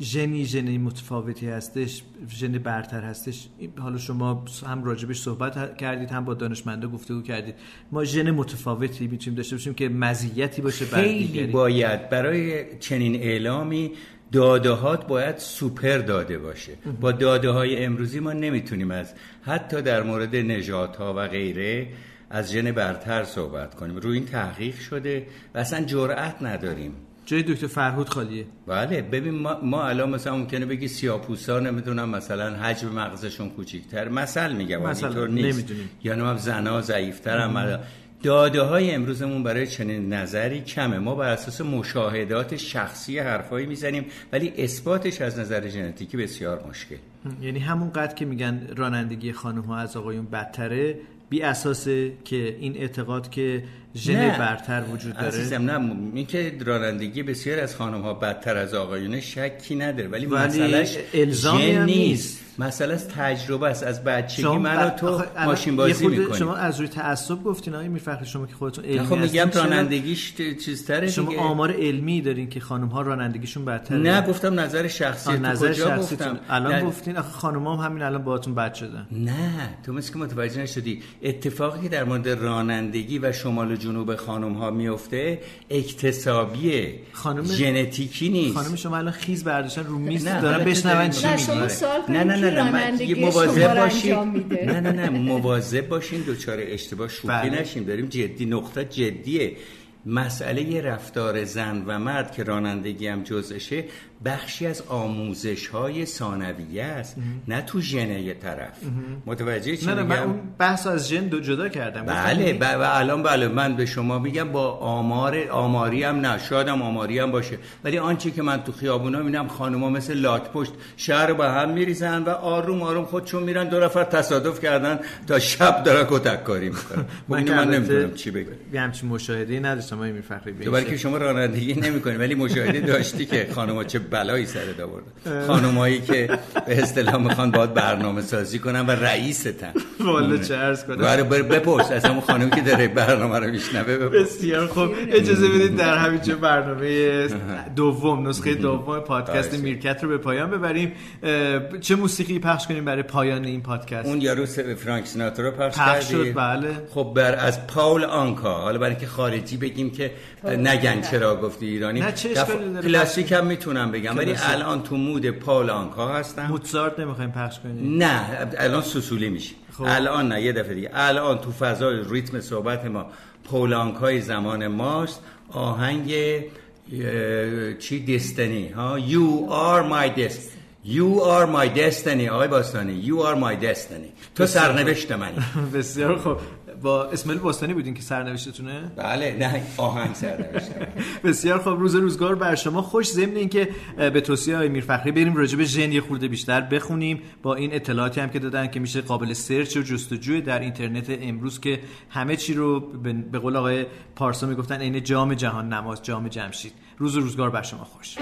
ژنی ژنی متفاوتی هستش ژن برتر هستش. حالا شما هم راجبش صحبت کردید هم با دانشمندا گفتگو کردید. ما ژن متفاوتی می‌تونیم داشته باشیم که مزیتی باشه بر خیلی باید برای چنین اعلامی دادهات باید سوپر داده باشه. با داده های امروزی ما نمی‌تونیم از حتی در مورد نجات ها و غیره از ژن برتر صحبت کنیم. روی این تحقیق شده و اصلا جرأت نداریم. جای دکتر فرهود خالیه. بله ببین ما, ما الان مثلا ممکنه بگی سیاپوسا نمی‌دونم مثلا حجم مغزشون کوچیک‌تر. مثل میگم مثلا نیست. یا هم زنا ضعیف‌تر هم داده های امروزمون برای چنین نظری کمه. ما بر اساس مشاهدات شخصی حرفایی می‌زنیم ولی اثباتش از نظر ژنتیکی بسیار مشکل. یعنی همون قد که میگن رانندگی خانم ها از آقایون بدتره بی اساسه که این اعتقاد که ژن برتر وجود داره؟ عزیزم نه این که رانندگی بسیار از خانم ها بدتر از آقایون شکی نداره ولی, ولی مسئلهش الزامی نیست. مسئله از تجربه است از بچگی من تو ماشین بازی می‌کنی شما از روی تعصب گفتین آقای میرفخر شما که خودتون علمی خب میگم رانندگیش چیزتره شما دیگه. آمار علمی دارین که خانم ها رانندگیشون بدتره. نه گفتم نظر شخصی نظر کجا گفتم؟ الان نه. گفتین آخه خانم هم همین الان باهاتون بد شدن. نه تو مثل که متوجه نشدی. اتفاقی که در مورد رانندگی و شمال و جنوب خانم ها میفته اکتسابیه خانم ژنتیکی نیست. خانم شما الان خیز برداشتن رو میز دارن بشنون چی میگن نه نه نه نه مواظب باشین نه نه نه مواظب باشین دوچار اشتباه شوخی بله. نشیم داریم جدی نقطه جدیه. مسئله رفتار زن و مرد که رانندگی هم جزشه بخشی از آموزش های ثانویه است نه تو ژن یه طرف متوجه چی نه نه من بحث از ژن دو جدا کردم. بله و الان بله من به شما میگم با آمار آماری هم نه شادم آماری هم باشه. ولی آنچه که من تو خیابونا می‌بینم خانوما مثل لاک پشت شهر با هم میریزن و آروم آروم خودشون میرن دو نفر تصادف کردن تا شب داره کتک کاری می‌کنن من, من نمی‌دونم چی بگم. همچین مشاهده نداشتم میرفخری تو که شما رانندگی نمی‌کنی ولی مشاهده داشتی که خانوما چه بلایی سر آورده خانمایی که به اصطلاح می‌خوان باید برنامه سازی کنن و رئیستن. والا چه عرض کنم. بله بپرس از همون خانمی که داره برنامه رو میشنوه بسیار خب اجازه بدید در همین برنامه دوم نسخه دوم پادکست میرکت رو به پایان ببریم. چه موسیقی پخش کنیم برای پایان این پادکست؟ اون یارو فرانک سیناترا پخش, پخش شد بله. خب بر از پاول آنکا. حالا برای اینکه خارجی بگیم که نگن چرا گفتی ایرانی. نه کلاسیک هم می‌تونم بگم ولی الان تو مود پال آنکا هستم. موتزارت نمی‌خوایم پخش کنیم. نه الان سوسولی میشه. خب. الان نه یه دفعه دیگه. الان تو فضای ریتم صحبت ما پولانکای زمان ماست. آهنگ چی؟ دستنی ها؟ You are my destiny You are my destiny آقای باستانی. You are my destiny. تو سرنوشت منی. بسیار خوب. با اسماعیل باستانی بودین که سرنوشتتونه؟ بله نه آهنگ سرنوشت بسیار خوب روز روزگار بر شما خوش. ضمن اینکه به توصیه های میرفخری بریم راجع به ژن یه خورده بیشتر بخونیم. با این اطلاعاتی هم که دادن که میشه قابل سرچ و جستجوی در اینترنت امروز که همه چی رو به قول آقای پارسا می‌گفتن عین جام جهان نماز جام جمشید. روز روزگار بر شما خوش.